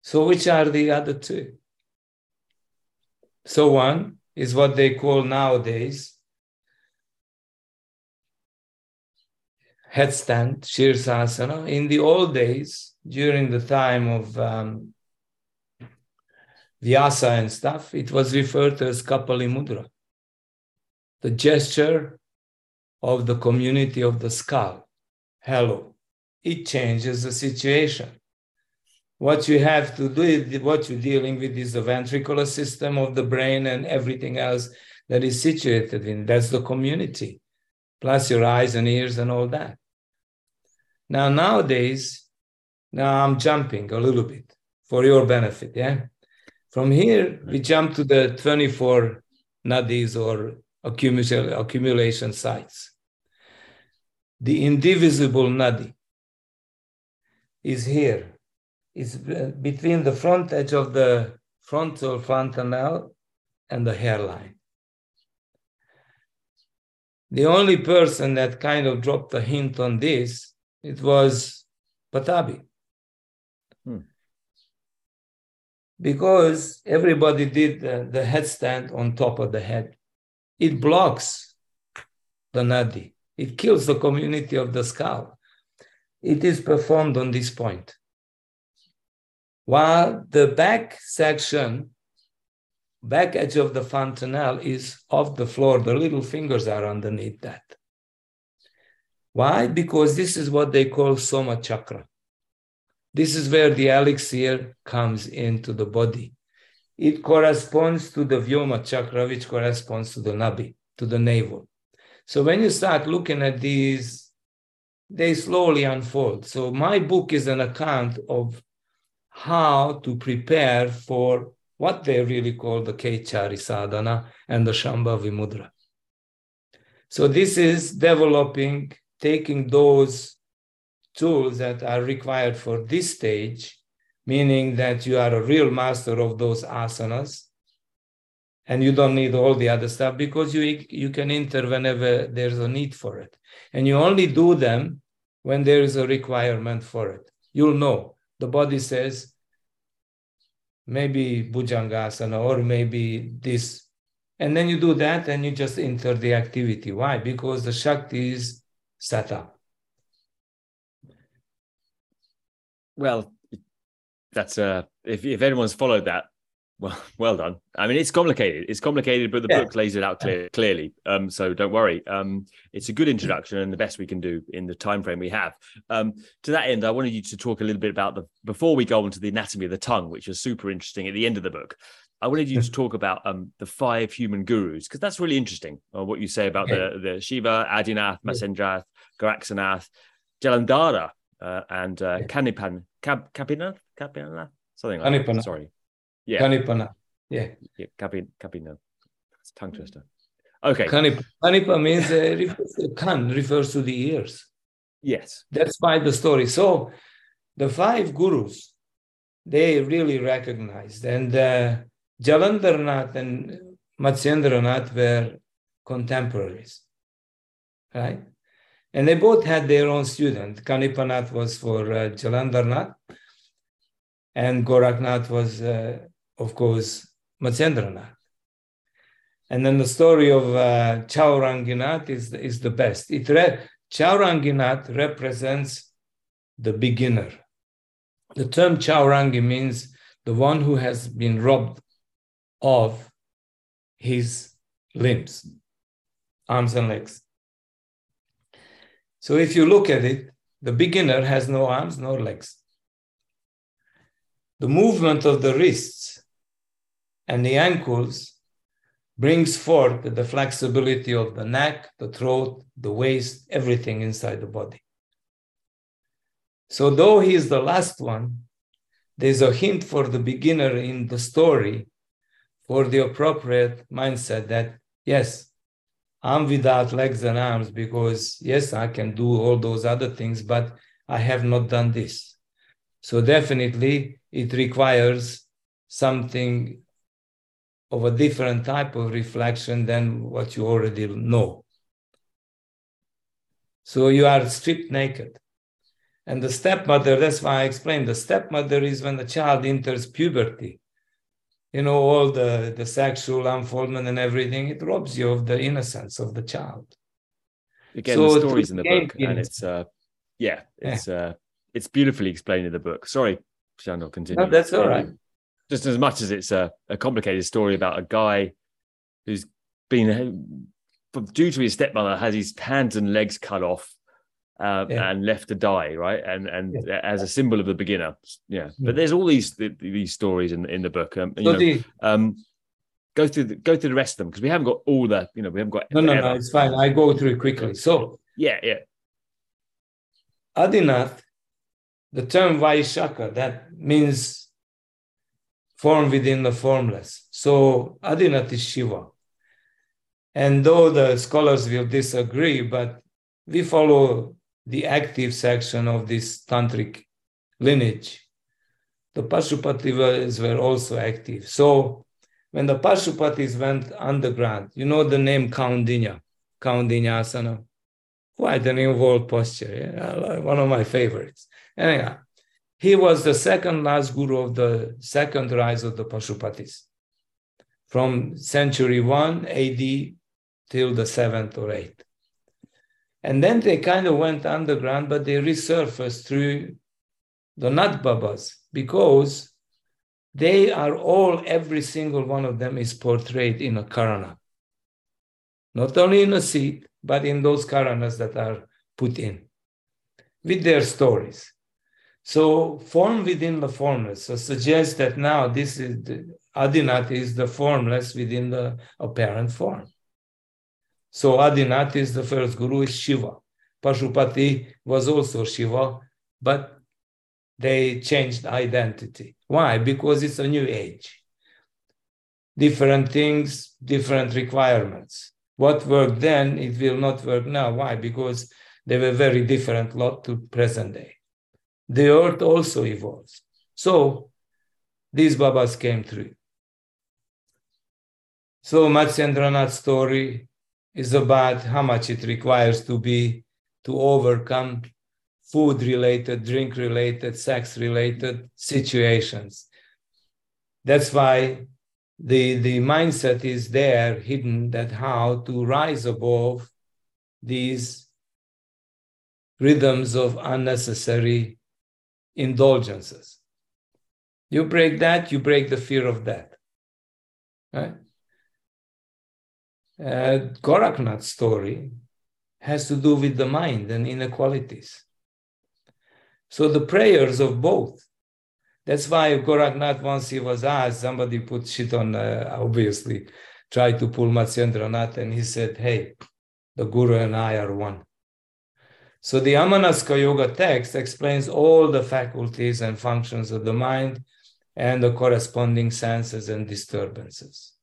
So which are the other two? So one is what they call nowadays headstand, Shirsasana. In the old days, during the time of um, Vyasa and stuff, it was referred to as Kapali Mudra, the gesture of the community of the skull. Hello. It changes the situation. What you have to do, what you're dealing with is the ventricular system of the brain and everything else that is situated in. That's the community, plus your eyes and ears and all that. Now, nowadays, now I'm jumping a little bit for your benefit. Yeah. From here, we jump to the 24 nadis or accumulation, accumulation sites. The indivisible nadi is here is between the front edge of the frontal fontanelle and the hairline. The only person that kind of dropped a hint on this, it was Pattabhi. Hmm. Because everybody did the, the headstand on top of the head. It blocks the nadi. It kills the community of the skull. It is performed on this point while the back section, back edge of the fontanelle is off the floor. The little fingers are underneath that. Why? Because this is what they call soma chakra. This is where the elixir comes into the body. It corresponds to the vyoma chakra, which corresponds to the nabi, to the navel. So when you start looking at these, they slowly unfold. So my book is an account of how to prepare for what they really call the Kechari sadhana and the Shambhavi mudra. So this is developing, taking those tools that are required for this stage, meaning that you are a real master of those asanas, and you don't need all the other stuff because you, you can enter whenever there's a need for it. And you only do them when there is a requirement for it. You'll know. The body says maybe bhujangasana or maybe this. And then you do that and you just enter the activity. Why? Because the shakti is set up Well, that's uh, if if anyone's followed that, well, well done. I mean, it's complicated. It's complicated, but the yeah. book lays it out clear, clearly. Um, so don't worry. Um, it's a good introduction and the best we can do in the time frame we have. Um, to that end, I wanted you to talk a little bit about the before we go on to the anatomy of the tongue, which is super interesting at the end of the book. I wanted you to talk about um, the five human gurus because that's really interesting. Uh, what you say about yeah. the the Shiva, Adinath, Matsyendranath, Gorakhsanath, Jalandhara, uh, and uh. Kanipan, Kap, Kapinath, Kapinath, something like Kanipana. that. Sorry. Yeah. Kanipana. Yeah. yeah Kapin, Kapina. It's tongue twister. Okay. Kanipa, Kanipa means uh, refers, kan refers to the ears. Yes. That's why the story. So the five gurus, they really recognized. And uh, Jalandharnath and Matsyendranath were contemporaries, right? And they both had their own student. Kanipanath was for uh, Jalandharnath, and Goraknath was, uh, of course, Matsyendranath. And then the story of uh, Chauranginath is, is the best. It re- Chauranginath represents the beginner. The term Chaurangi means the one who has been robbed of his limbs, arms and legs. So if you look at it, the beginner has no arms, no legs. The movement of the wrists and the ankles brings forth the flexibility of the neck, the throat, the waist, everything inside the body. So, though he is the last one, there's a hint for the beginner in the story for the appropriate mindset that, yes, I'm without legs and arms because, yes, I can do all those other things, but I have not done this. So, definitely, it requires something of a different type of reflection than what you already know. So you are stripped naked. And the stepmother, that's why I explained the stepmother is when the child enters puberty. You know, all the, the sexual unfoldment and everything, it robs you of the innocence of the child. Again, so the stories in the book, and it's uh yeah, it's yeah. uh it's beautifully explained in the book. Sorry, Shandor, continue. No, that's all right just as much as it's a, a complicated story about a guy who's been due to his stepmother has his hands and legs cut off uh, yeah. and left to die, right? And and yeah. as a symbol of the beginner, yeah. But there's all these these stories in in the book. Um, you so know, the, um, go through the, go through the rest of them because we haven't got all the you know we haven't got. No, no, no, it's fine. I go through it quickly. So yeah, yeah. Adinath, the term Vaishaka, that means form within the formless. So Adinath is Shiva. And though the scholars will disagree, but we follow the active section of this tantric lineage. The Pashupatis were also active. So when the Pashupatis went underground, you know the name Kaundinya, Kaundinyasana, quite an involved posture, yeah? one of my favorites. Anyhow, he was the second last guru of the second rise of the Pashupatis from century 1 AD till the 7th or 8th. And then they kind of went underground, but they resurfaced through the Nath Babas because they are all, every single one of them is portrayed in a Karana. Not only in a seat, but in those Karanas that are put in with their stories. So form within the formless. So suggests that now this is the, is the formless within the apparent form. So Adinath is the first guru is Shiva. Pashupati was also Shiva, but they changed identity. Why? Because it's a new age. Different things, different requirements. What worked then, it will not work now. Why? Because they were very different lot to present day the earth also evolves. So these Babas came through. So Matsyendranath's story is about how much it requires to be to overcome food related, drink related, sex related situations. That's why the, the mindset is there hidden that how to rise above these rhythms of unnecessary indulgences. You break that, you break the fear of death. Right? Uh, Goraknath's story has to do with the mind and inequalities. So the prayers of both. That's why Goraknath, once he was asked, somebody put shit on, uh, obviously, tried to pull Matsyendranath, and he said, Hey, the Guru and I are one. So the Amanaska Yoga text explains all the faculties and functions of the mind and the corresponding senses and disturbances.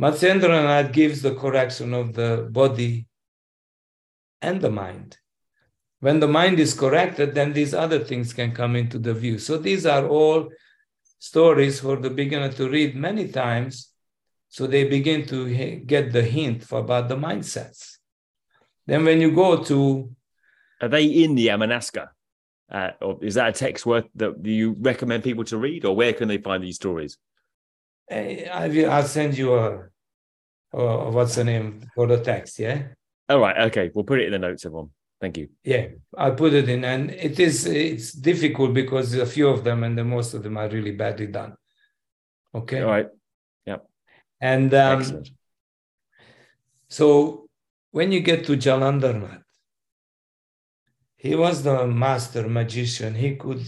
Matsyendranath gives the correction of the body and the mind. When the mind is corrected, then these other things can come into the view. So these are all stories for the beginner to read many times so they begin to get the hint about the mindsets. Then when you go to. Are they in the Amanaska? Uh, or is that a text worth that you recommend people to read, or where can they find these stories? Eh, I, will, I'll send you a, a, what's the name for the text. Yeah. All right. Okay. We'll put it in the notes, everyone. Thank you. Yeah, I'll put it in, and it is it's difficult because a few of them and the most of them are really badly done. Okay. All right. Yep. And um, so when you get to Jalandharnath, he was the master magician. He could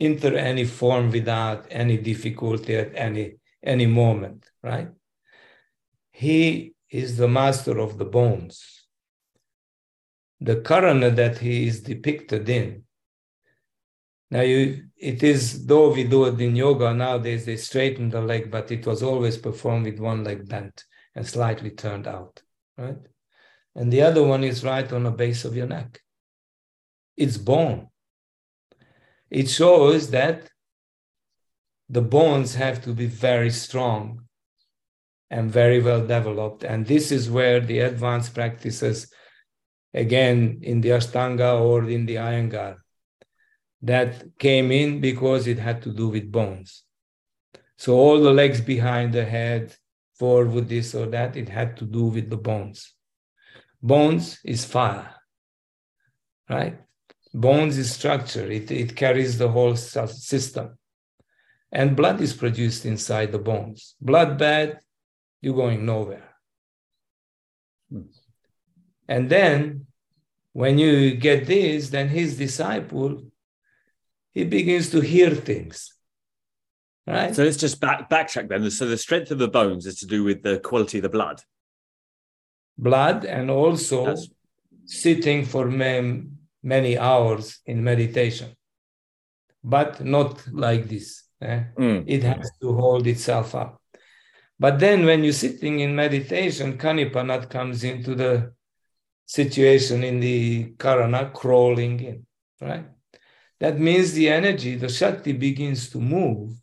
enter any form without any difficulty at any any moment, right? He is the master of the bones. The karana that he is depicted in. Now, you, it is, though we do it in yoga nowadays, they straighten the leg, but it was always performed with one leg bent and slightly turned out, right? And the other one is right on the base of your neck. It's bone. It shows that the bones have to be very strong and very well developed. And this is where the advanced practices, again, in the Ashtanga or in the Iyengar, that came in because it had to do with bones. So all the legs behind the head, forward this or that, it had to do with the bones. Bones is fire, right? Bones is structure, it, it carries the whole system. And blood is produced inside the bones. Blood bad, you're going nowhere. And then when you get this, then his disciple, he begins to hear things. Right. So let's just back backtrack then. So the strength of the bones is to do with the quality of the blood. Blood and also That's... sitting for many, many hours in meditation, but not like this. Eh? Mm. It has to hold itself up. But then when you're sitting in meditation, Kanipanath comes into the situation in the Karana crawling in, right? That means the energy, the Shakti begins to move.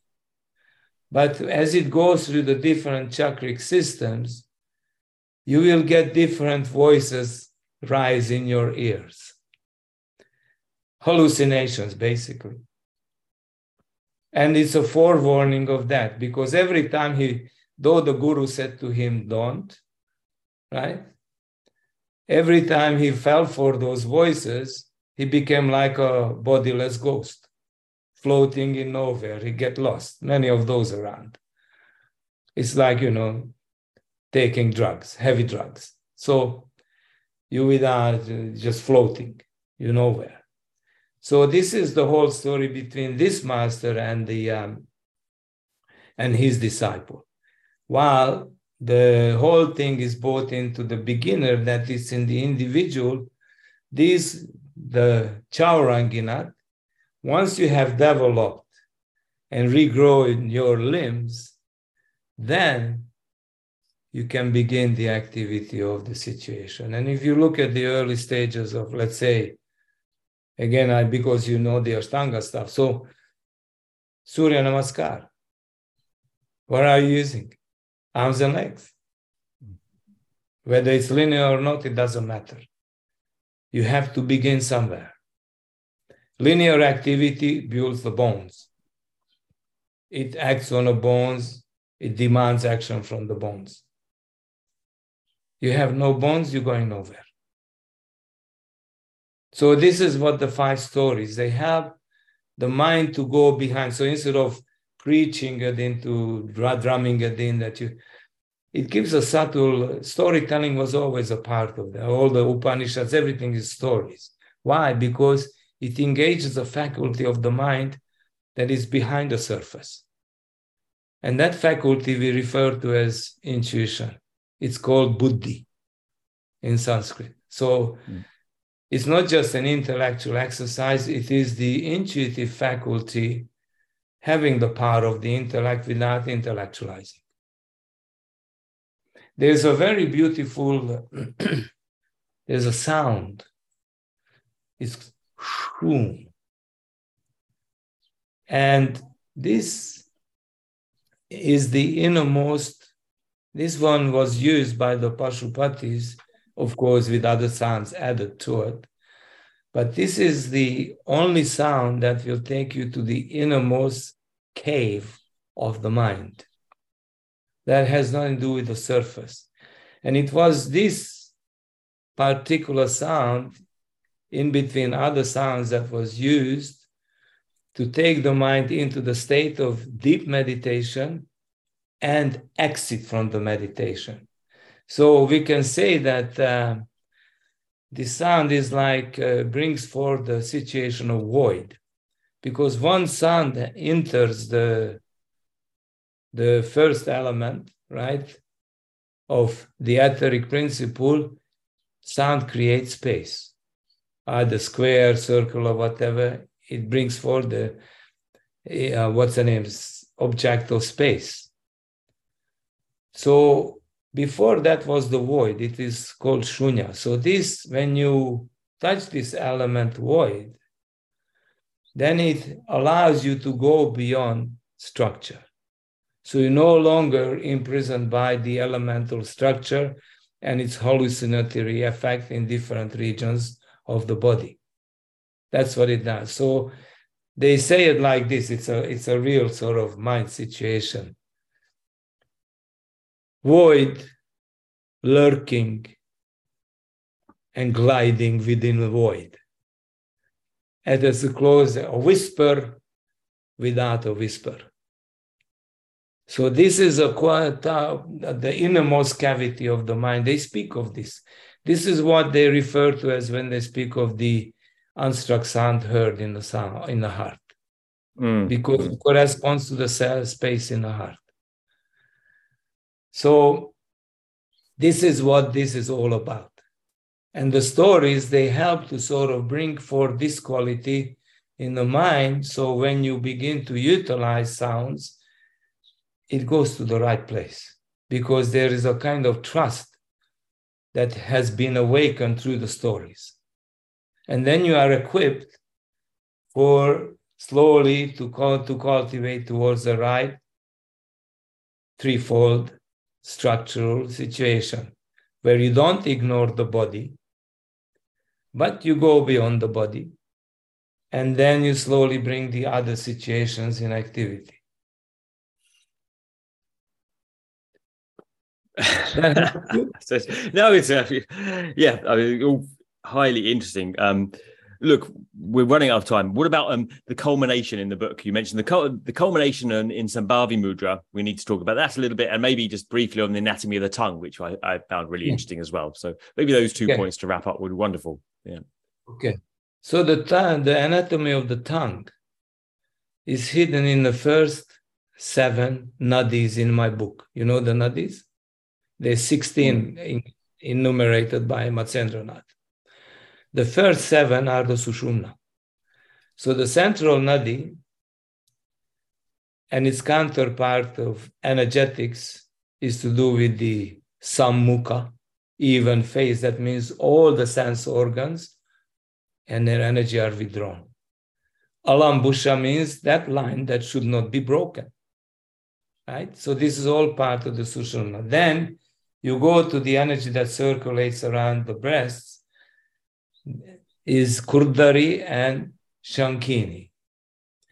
But as it goes through the different chakric systems, you will get different voices rise in your ears. Hallucinations, basically. And it's a forewarning of that because every time he though the guru said to him, don't, right? Every time he fell for those voices, he became like a bodiless ghost, floating in nowhere. He get lost. Many of those around. It's like, you know, taking drugs, heavy drugs. So you uh, just floating, you nowhere. So this is the whole story between this master and the um, and his disciple while the whole thing is brought into the beginner that is in the individual this the chauranginath once you have developed and regrown your limbs then you can begin the activity of the situation and if you look at the early stages of let's say again i because you know the ashtanga stuff so surya namaskar what are you using arms and legs. Whether it's linear or not, it doesn't matter. You have to begin somewhere. Linear activity builds the bones. It acts on the bones, it demands action from the bones. You have no bones, you're going nowhere. So, this is what the five stories they have the mind to go behind. So instead of preaching it into drumming it in that you it gives a subtle storytelling was always a part of that. All the Upanishads, everything is stories. Why? Because it engages the faculty of the mind that is behind the surface. And that faculty we refer to as intuition. It's called buddhi in Sanskrit. So mm. it's not just an intellectual exercise, it is the intuitive faculty having the power of the intellect without intellectualizing. There's a very beautiful, there's a sound. It's shroom. And this is the innermost, this one was used by the Pashupatis, of course, with other sounds added to it. But this is the only sound that will take you to the innermost cave of the mind. That has nothing to do with the surface. And it was this particular sound in between other sounds that was used to take the mind into the state of deep meditation and exit from the meditation. So we can say that uh, the sound is like uh, brings forth the situation of void because one sound enters the the first element right of the etheric principle. Sound creates space either square circle or whatever. It brings forth the uh, what's the name? Object of space so before that was the void it is called shunya so this when you touch this element void then it allows you to go beyond structure. So you're no longer imprisoned by the elemental structure and its hallucinatory effect in different regions of the body. That's what it does. So they say it like this it's a, it's a real sort of mind situation. Void lurking and gliding within the void as a close a whisper without a whisper. So this is a quite uh, the innermost cavity of the mind. They speak of this. This is what they refer to as when they speak of the unstruck sound heard in the sound in the heart, mm. because it corresponds to the cell space in the heart. So this is what this is all about. And the stories, they help to sort of bring forth this quality in the mind. So when you begin to utilize sounds, it goes to the right place because there is a kind of trust that has been awakened through the stories. And then you are equipped for slowly to, call, to cultivate towards the right threefold structural situation where you don't ignore the body, but you go beyond the body. And then you slowly bring the other situations in activity. no, it's uh, yeah, I mean, all highly interesting. Um, look, we're running out of time. What about um, the culmination in the book? You mentioned the the culmination in, in Shambhavi Mudra. We need to talk about that a little bit, and maybe just briefly on the anatomy of the tongue, which I, I found really yeah. interesting as well. So maybe those two yeah. points to wrap up would be wonderful. Yeah. Okay. So the tongue, the anatomy of the tongue is hidden in the first seven nadis in my book. You know the nadis? There's 16 mm. in, enumerated by Matsyendranath. The first seven are the Sushumna. So the central nadi and its counterpart of energetics is to do with the sammukha, even face. That means all the sense organs and their energy are withdrawn. Alambusha means that line that should not be broken. Right? So this is all part of the Sushumna. Then you go to the energy that circulates around the breasts, is Kurdari and Shankini.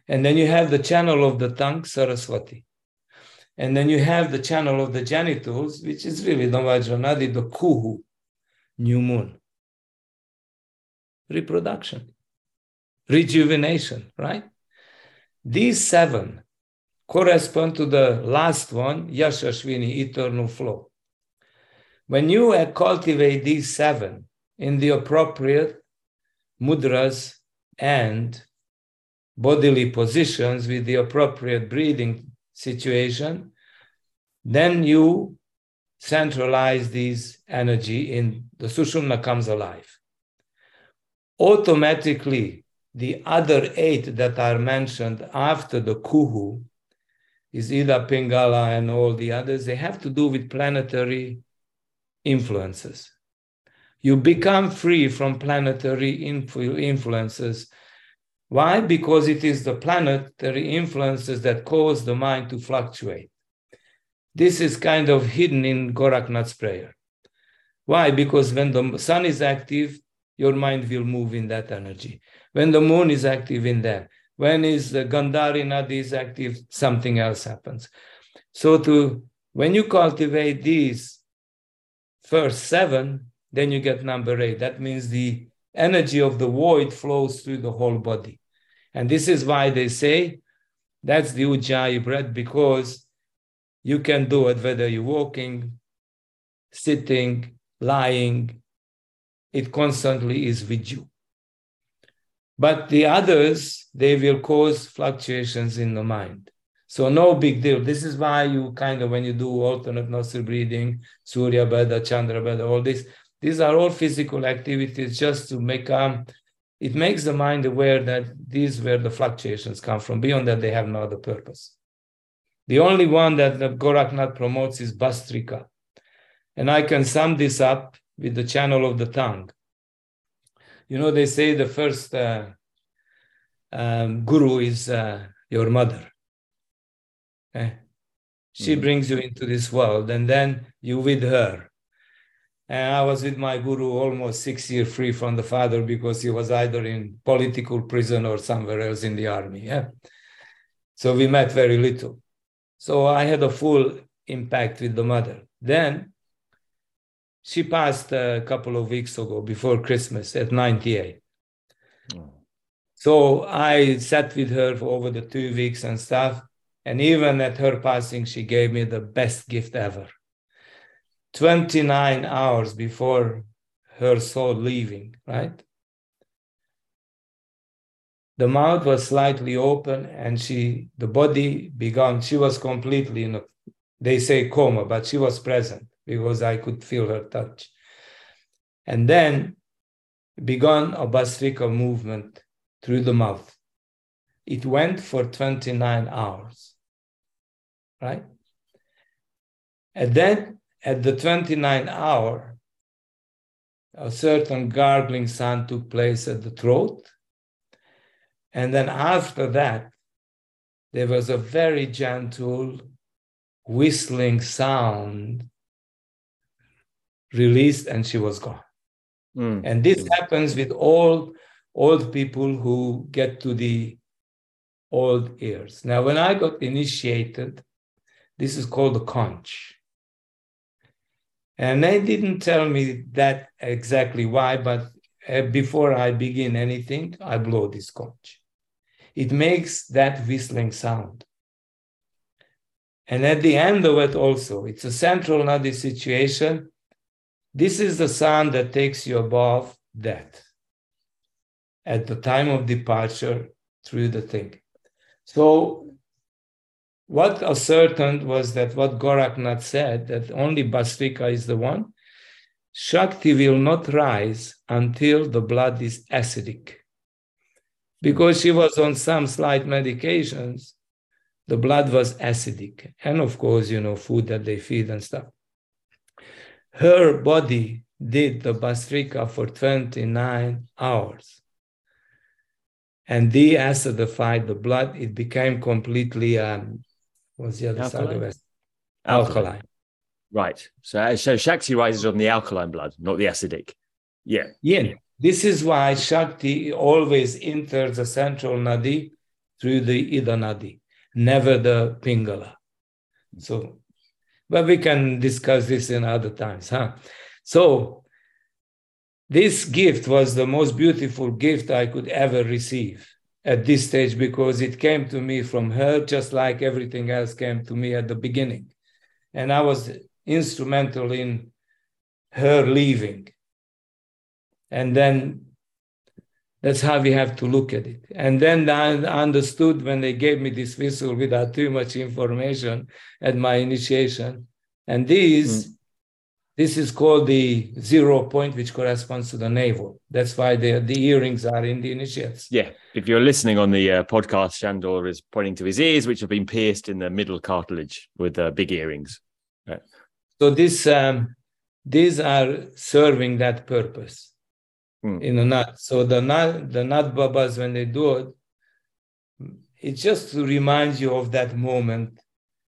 And then you have the channel of the tongue, Saraswati. And then you have the channel of the genitals, which is really the Vajranadi, the Kuhu, new moon. Reproduction, rejuvenation, right? These seven correspond to the last one, Yashashvini, eternal flow. When you cultivate these seven in the appropriate mudras and bodily positions with the appropriate breathing situation, then you centralize this energy in the Sushumna comes alive. Automatically, the other eight that are mentioned after the Kuhu is Ida Pingala and all the others, they have to do with planetary influences. You become free from planetary influ- influences. Why? Because it is the planetary influences that cause the mind to fluctuate. This is kind of hidden in Gorakhnath's prayer. Why? Because when the sun is active, your mind will move in that energy. When the moon is active in there, when is the Gandhari Nadi is active, something else happens. So to when you cultivate these first seven, then you get number eight. That means the energy of the void flows through the whole body. And this is why they say that's the Ujjayi breath because you can do it whether you're walking, sitting, lying, it constantly is with you. But the others, they will cause fluctuations in the mind. So no big deal. This is why you kind of, when you do alternate nostril breathing, Surya Bheda, Chandra Bheda, all this, these are all physical activities just to make um, it makes the mind aware that these where the fluctuations come from. Beyond that, they have no other purpose. The only one that the Gorakhnath promotes is Bhastrika. And I can sum this up with the channel of the tongue. You know, they say the first uh, um, guru is uh, your mother. Okay? Eh? She mm-hmm. brings you into this world, and then you with her. And I was with my guru almost six years free from the father because he was either in political prison or somewhere else in the army. Yeah. So we met very little. So I had a full impact with the mother. Then she passed a couple of weeks ago before Christmas at 98. Oh. So I sat with her for over the two weeks and stuff. And even at her passing, she gave me the best gift ever. 29 hours before her soul leaving, right? The mouth was slightly open and she, the body began, she was completely in a, they say coma, but she was present because I could feel her touch. And then began a Bhastrika movement through the mouth. It went for 29 hours, right? And then at the 29th hour, a certain gargling sound took place at the throat. And then after that, there was a very gentle whistling sound released and she was gone. Mm. And this happens with all old people who get to the old ears. Now, when I got initiated, this is called the conch. And they didn't tell me that exactly why, but uh, before I begin anything, I blow this conch. It makes that whistling sound. And at the end of it, also, it's a central nadi situation this is the sound that takes you above death at the time of departure through the thing. So, what ascertained was that what Gorakhnath said, that only Bhastrika is the one, Shakti will not rise until the blood is acidic. Because she was on some slight medications, the blood was acidic. And of course, you know, food that they feed and stuff her body did the Bhastrika for 29 hours. And de-acidified the blood, it became completely, um, what's the other alkaline? side of it? Alkaline. alkaline. Right. So, so Shakti rises on the alkaline blood, not the acidic. Yeah. Yeah. This is why Shakti always enters the central nadi through the Ida nadi, never the Pingala. So but we can discuss this in other times, huh? So this gift was the most beautiful gift I could ever receive. At this stage because it came to me from her, just like everything else came to me at the beginning. And I was instrumental in her leaving. And then that's how we have to look at it. And then I understood when they gave me this whistle without too much information at my initiation. And these, mm. This is called the zero point, which corresponds to the navel. That's why the, the earrings are in the initiates. Yeah. If you're listening on the uh, podcast, Sandor is pointing to his ears, which have been pierced in the middle cartilage with uh, big earrings. Right. So this, um, these are serving that purpose mm. in a nut. So the Nath, the Nath babas, when they do it, it's just to remind you of that moment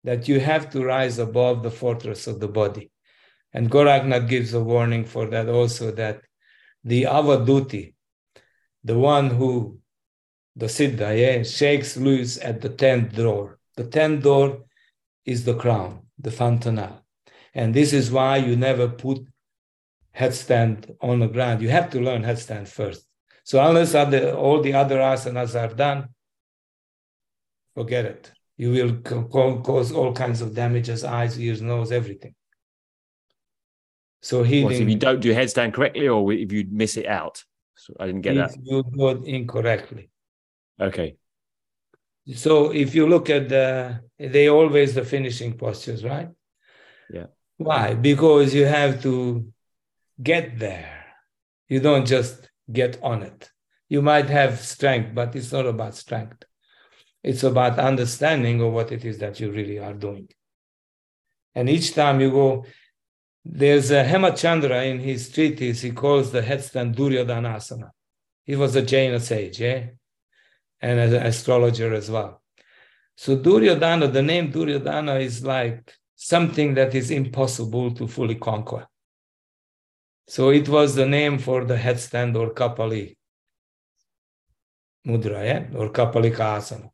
that you have to rise above the fortress of the body. And Goraknath gives a warning for that also that the avaduti, the one who, the siddha, yeah, shakes loose at the tenth door. The tenth door is the crown, the fontanelle. And this is why you never put headstand on the ground. You have to learn headstand first. So unless other, all the other asanas are done, forget it. You will cause all kinds of damages, eyes, ears, nose, everything. So healing. What, if you don't do headstand correctly, or if you miss it out. So I didn't get if that. You do it incorrectly. Okay. So if you look at the, they always the finishing postures, right? Yeah. Why? Because you have to get there. You don't just get on it. You might have strength, but it's not about strength. It's about understanding of what it is that you really are doing. And each time you go, there's a Hemachandra in his treatise, he calls the headstand Duryodhanasana. He was a Jaina sage, yeah? And an astrologer as well. So Duryodhana, the name Duryodhana is like something that is impossible to fully conquer. So it was the name for the headstand or kapali mudra, yeah? or kapalika asana.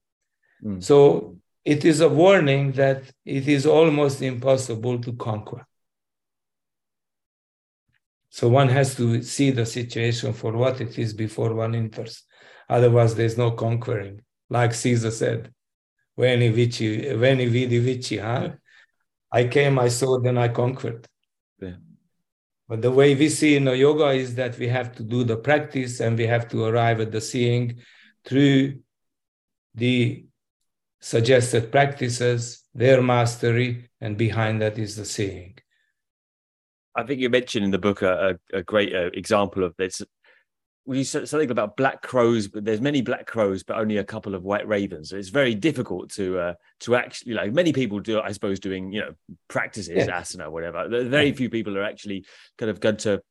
Mm. So it is a warning that it is almost impossible to conquer. So one has to see the situation for what it is before one enters. Otherwise, there's no conquering. Like Caesar said, Veni vici, veni vidi vici, huh? I came, I saw, then I conquered. Yeah. But the way we see in yoga is that we have to do the practice and we have to arrive at the seeing through the suggested practices, their mastery, and behind that is the seeing. I think you mentioned in the book a, a, a great uh, example of this we said something about black crows, but there's many black crows, but only a couple of white ravens. So it's very difficult to uh, to actually like many people do, I suppose, doing you know practices yeah. asana, whatever. Very few people are actually kind of going to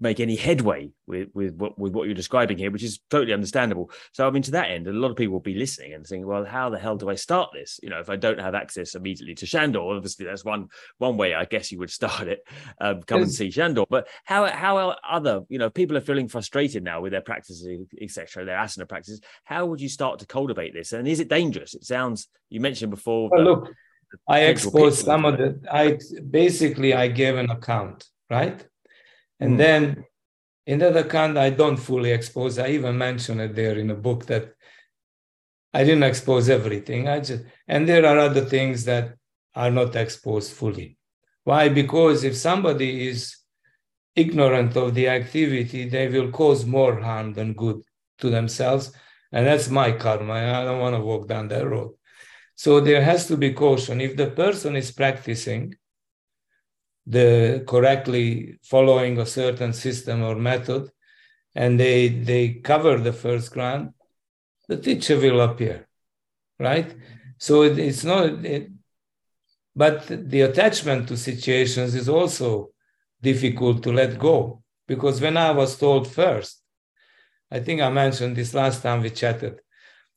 make any headway with with what with what you're describing here, which is totally understandable. So I mean, to that end, a lot of people will be listening and thinking, well, how the hell do I start this? You know, if I don't have access immediately to Shandor, obviously that's one one way I guess you would start it. Um, come and see Shandor. But how how other you know people are feeling frustrated now with their practices, etc., their asana practices. How would you start to cultivate this? And is it dangerous? It sounds you mentioned before. Well, look, I exposed some of the. I basically I gave an account, right? And mm. then in that account, I don't fully expose. I even mention it there in a the book that I didn't expose everything. I just and there are other things that are not exposed fully. Why? Because if somebody is ignorant of the activity, they will cause more harm than good to themselves. And that's my karma. I don't want to walk down that road. So there has to be caution. If the person is practicing the correctly following a certain system or method and they they cover the first ground the teacher will appear right? So it, it's not it, but the attachment to situations is also difficult to let go because when i was told first i think i mentioned this last time we chatted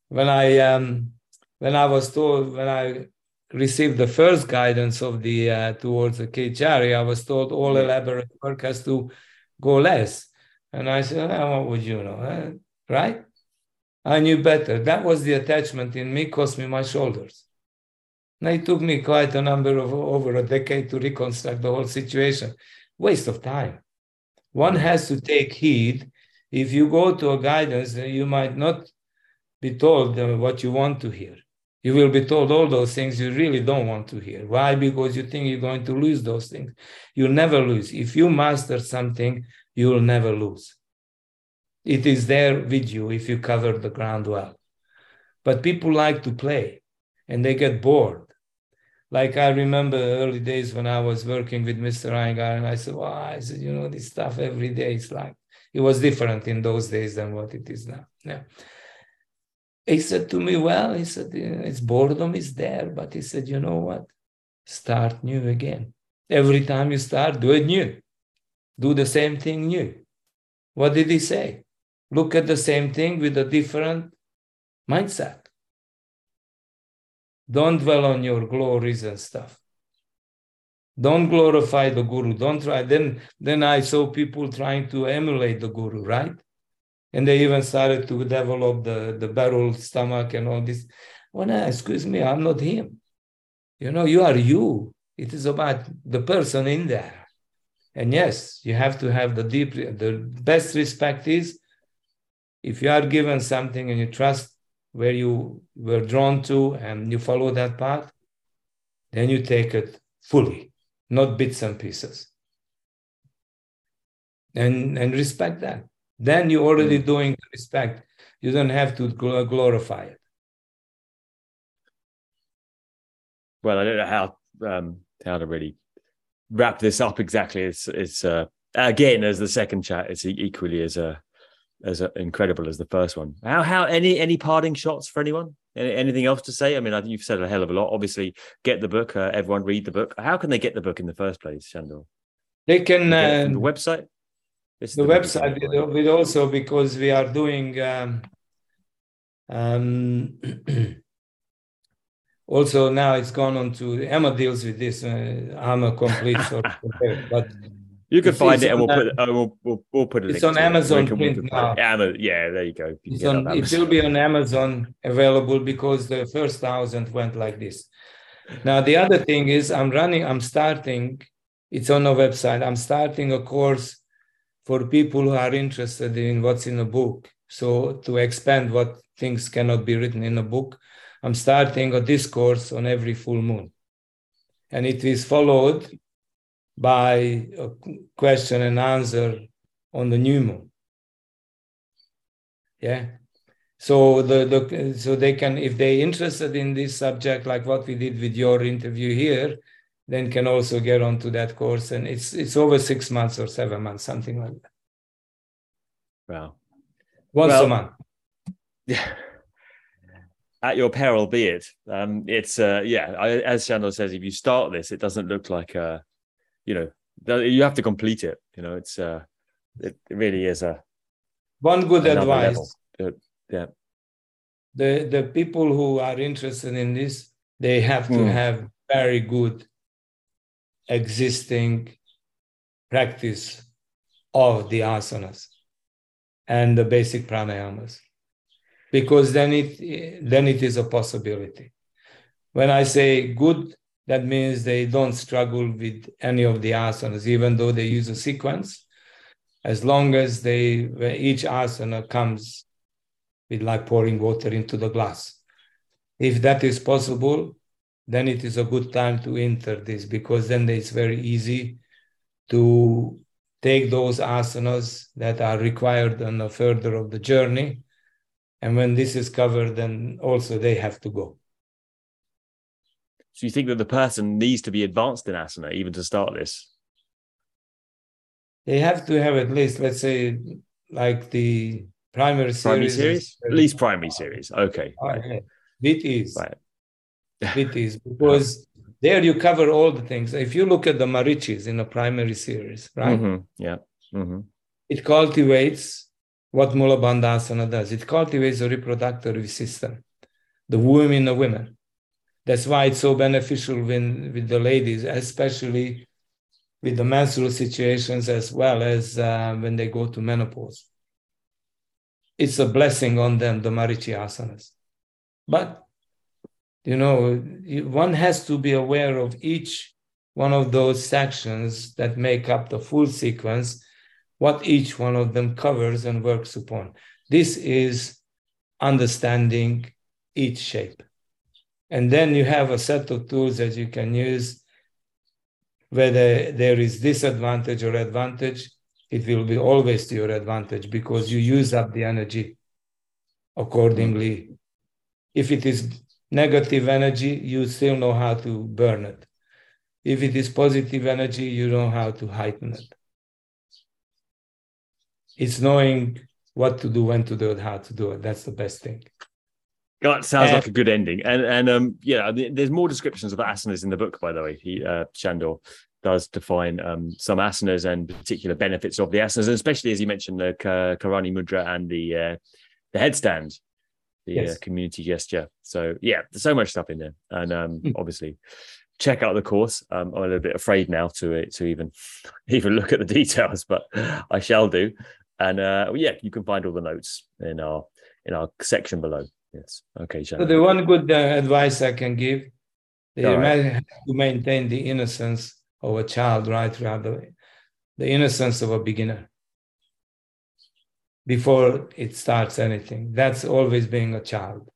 when i um when i was told when i received the first guidance of the uh, towards the Kechari, I was told all elaborate work has to go less. And I said, oh, what would you know? Uh, right? I knew better. That was the attachment in me, cost me my shoulders. Now it took me quite a number of over a decade to reconstruct the whole situation. Waste of time. One has to take heed. If you go to a guidance, you might not be told uh, what you want to hear. You will be told all those things you really don't want to hear. Why? Because you think you're going to lose those things. You'll never lose. If you master something, you will never lose. It is there with you if you cover the ground well. But people like to play and they get bored. Like I remember early days when I was working with Mr. Iyengar, and I said, Well, I said, you know, this stuff every day is like it was different in those days than what it is now. Yeah. He said to me, Well, he said, it's boredom is there, but he said, you know what? Start new again. Every time you start, do it new. Do the same thing new. What did he say? Look at the same thing with a different mindset. Don't dwell on your glories and stuff. Don't glorify the guru. Don't try. Then, then I saw people trying to emulate the guru, right? And they even started to develop the, the barrel stomach and all this. Well, no, excuse me, I'm not him. You know, you are you. It is about the person in there. And yes, you have to have the deep, the best respect is if you are given something and you trust where you were drawn to and you follow that path, then you take it fully, not bits and pieces. And, and respect that. Then you're already mm. doing respect. You don't have to glorify it. Well, I don't know how um, how to really wrap this up exactly. It's it's uh, again as the second chat. It's equally as a as a, incredible as the first one. How how any any parting shots for anyone? Any, anything else to say? I mean, I think you've said a hell of a lot. Obviously, get the book. Uh, everyone read the book. How can they get the book in the first place, Sandor? They can uh, the website. The, the website with also because we are doing um, um, also now it's gone on to Emma deals with this. Uh, I'm a complete sort of but you can find it, and we'll put uh, we'll, we'll, we'll put it. It's on Amazon print now. Yeah, there you go. You on, it will be on Amazon available because the first thousand went like this. Now the other thing is, I'm running. I'm starting. It's on a website. I'm starting a course for people who are interested in what's in a book. So to expand what things cannot be written in a book, I'm starting a discourse on every full moon, and it is followed by a question and answer on the new moon. Yeah. So the, the so they can if they're interested in this subject, like what we did with your interview here, then can also get onto that course. And it's it's over six months or seven months, something like that. Wow. Once well, a month. Yeah. At your peril be it. Um, it's uh, yeah, I, as Sandor says, if you start this, it doesn't look like a you know you have to complete it you know it's uh it, really is a one good advice yeah the the people who are interested in this they have to mm. have very good existing practice of the asanas and the basic pranayamas because then it then it is a possibility when i say good that means they don't struggle with any of the asanas, even though they use a sequence. As long as they each asana comes with like pouring water into the glass. If that is possible, then it is a good time to enter this because then it's very easy to take those asanas that are required on the further of the journey. And when this is covered, then also they have to go. So you think that the person needs to be advanced in asana even to start this? They have to have at least, let's say, like the primary series. Primary series? At least primary series. Okay. It is. Right. It is because there you cover all the things. If you look at the marichis in a primary series, right? Mm-hmm. Yeah. Mm-hmm. It cultivates what Mula Bandhasana does. It cultivates the reproductive system, the womb in the women. That's why it's so beneficial when with the ladies, especially with the menstrual situations as well as uh, when they go to menopause. It's a blessing on them, the Marichi asanas. But, you know, one has to be aware of each one of those sections that make up the full sequence, what each one of them covers and works upon. This is understanding each shape. And then you have a set of tools that you can use. Whether there is disadvantage or advantage, it will be always to your advantage because you use up the energy accordingly. If it is negative energy, you still know how to burn it. If it is positive energy, you know how to heighten it. It's knowing what to do, when to do it, how to do it. That's the best thing. God, sounds and, like a good ending. And and um yeah, there's more descriptions of the asanas in the book, by the way. He uh Shandor does define um some asanas and particular benefits of the asanas, and especially as you mentioned the Karani Mudra and the uh, the headstand, the uh, yes. uh, community gesture. So yeah, there's so much stuff in there, and um mm. obviously check out the course. Um, I'm a little bit afraid now to to even even look at the details, but I shall do. And uh, yeah, you can find all the notes in our in our section below. Yes. Okay, So the one good uh, advice I can give, you right. to maintain the innocence of a child right the, the innocence of a beginner before it starts anything. That's always being a child.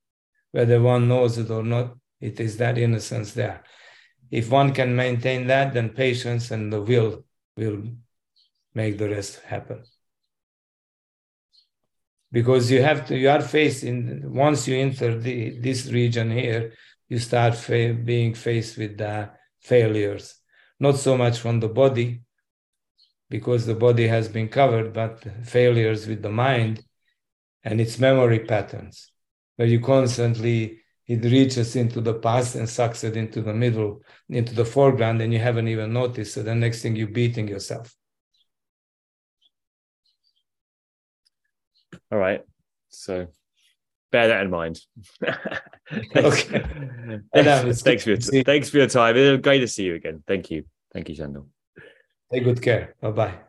Whether one knows it or not, it is that innocence there. If one can maintain that, then patience and the will will make the rest happen because you have to you are facing once you enter the, this region here you start fa- being faced with the failures not so much from the body because the body has been covered but failures with the mind and its memory patterns where you constantly it reaches into the past and sucks it into the middle into the foreground and you haven't even noticed so the next thing you're beating yourself All right. So bear that in mind. thanks. thanks, for your, thanks for your time. It was great to see you again. Thank you. Thank you, Shandor. Take good care. Bye bye.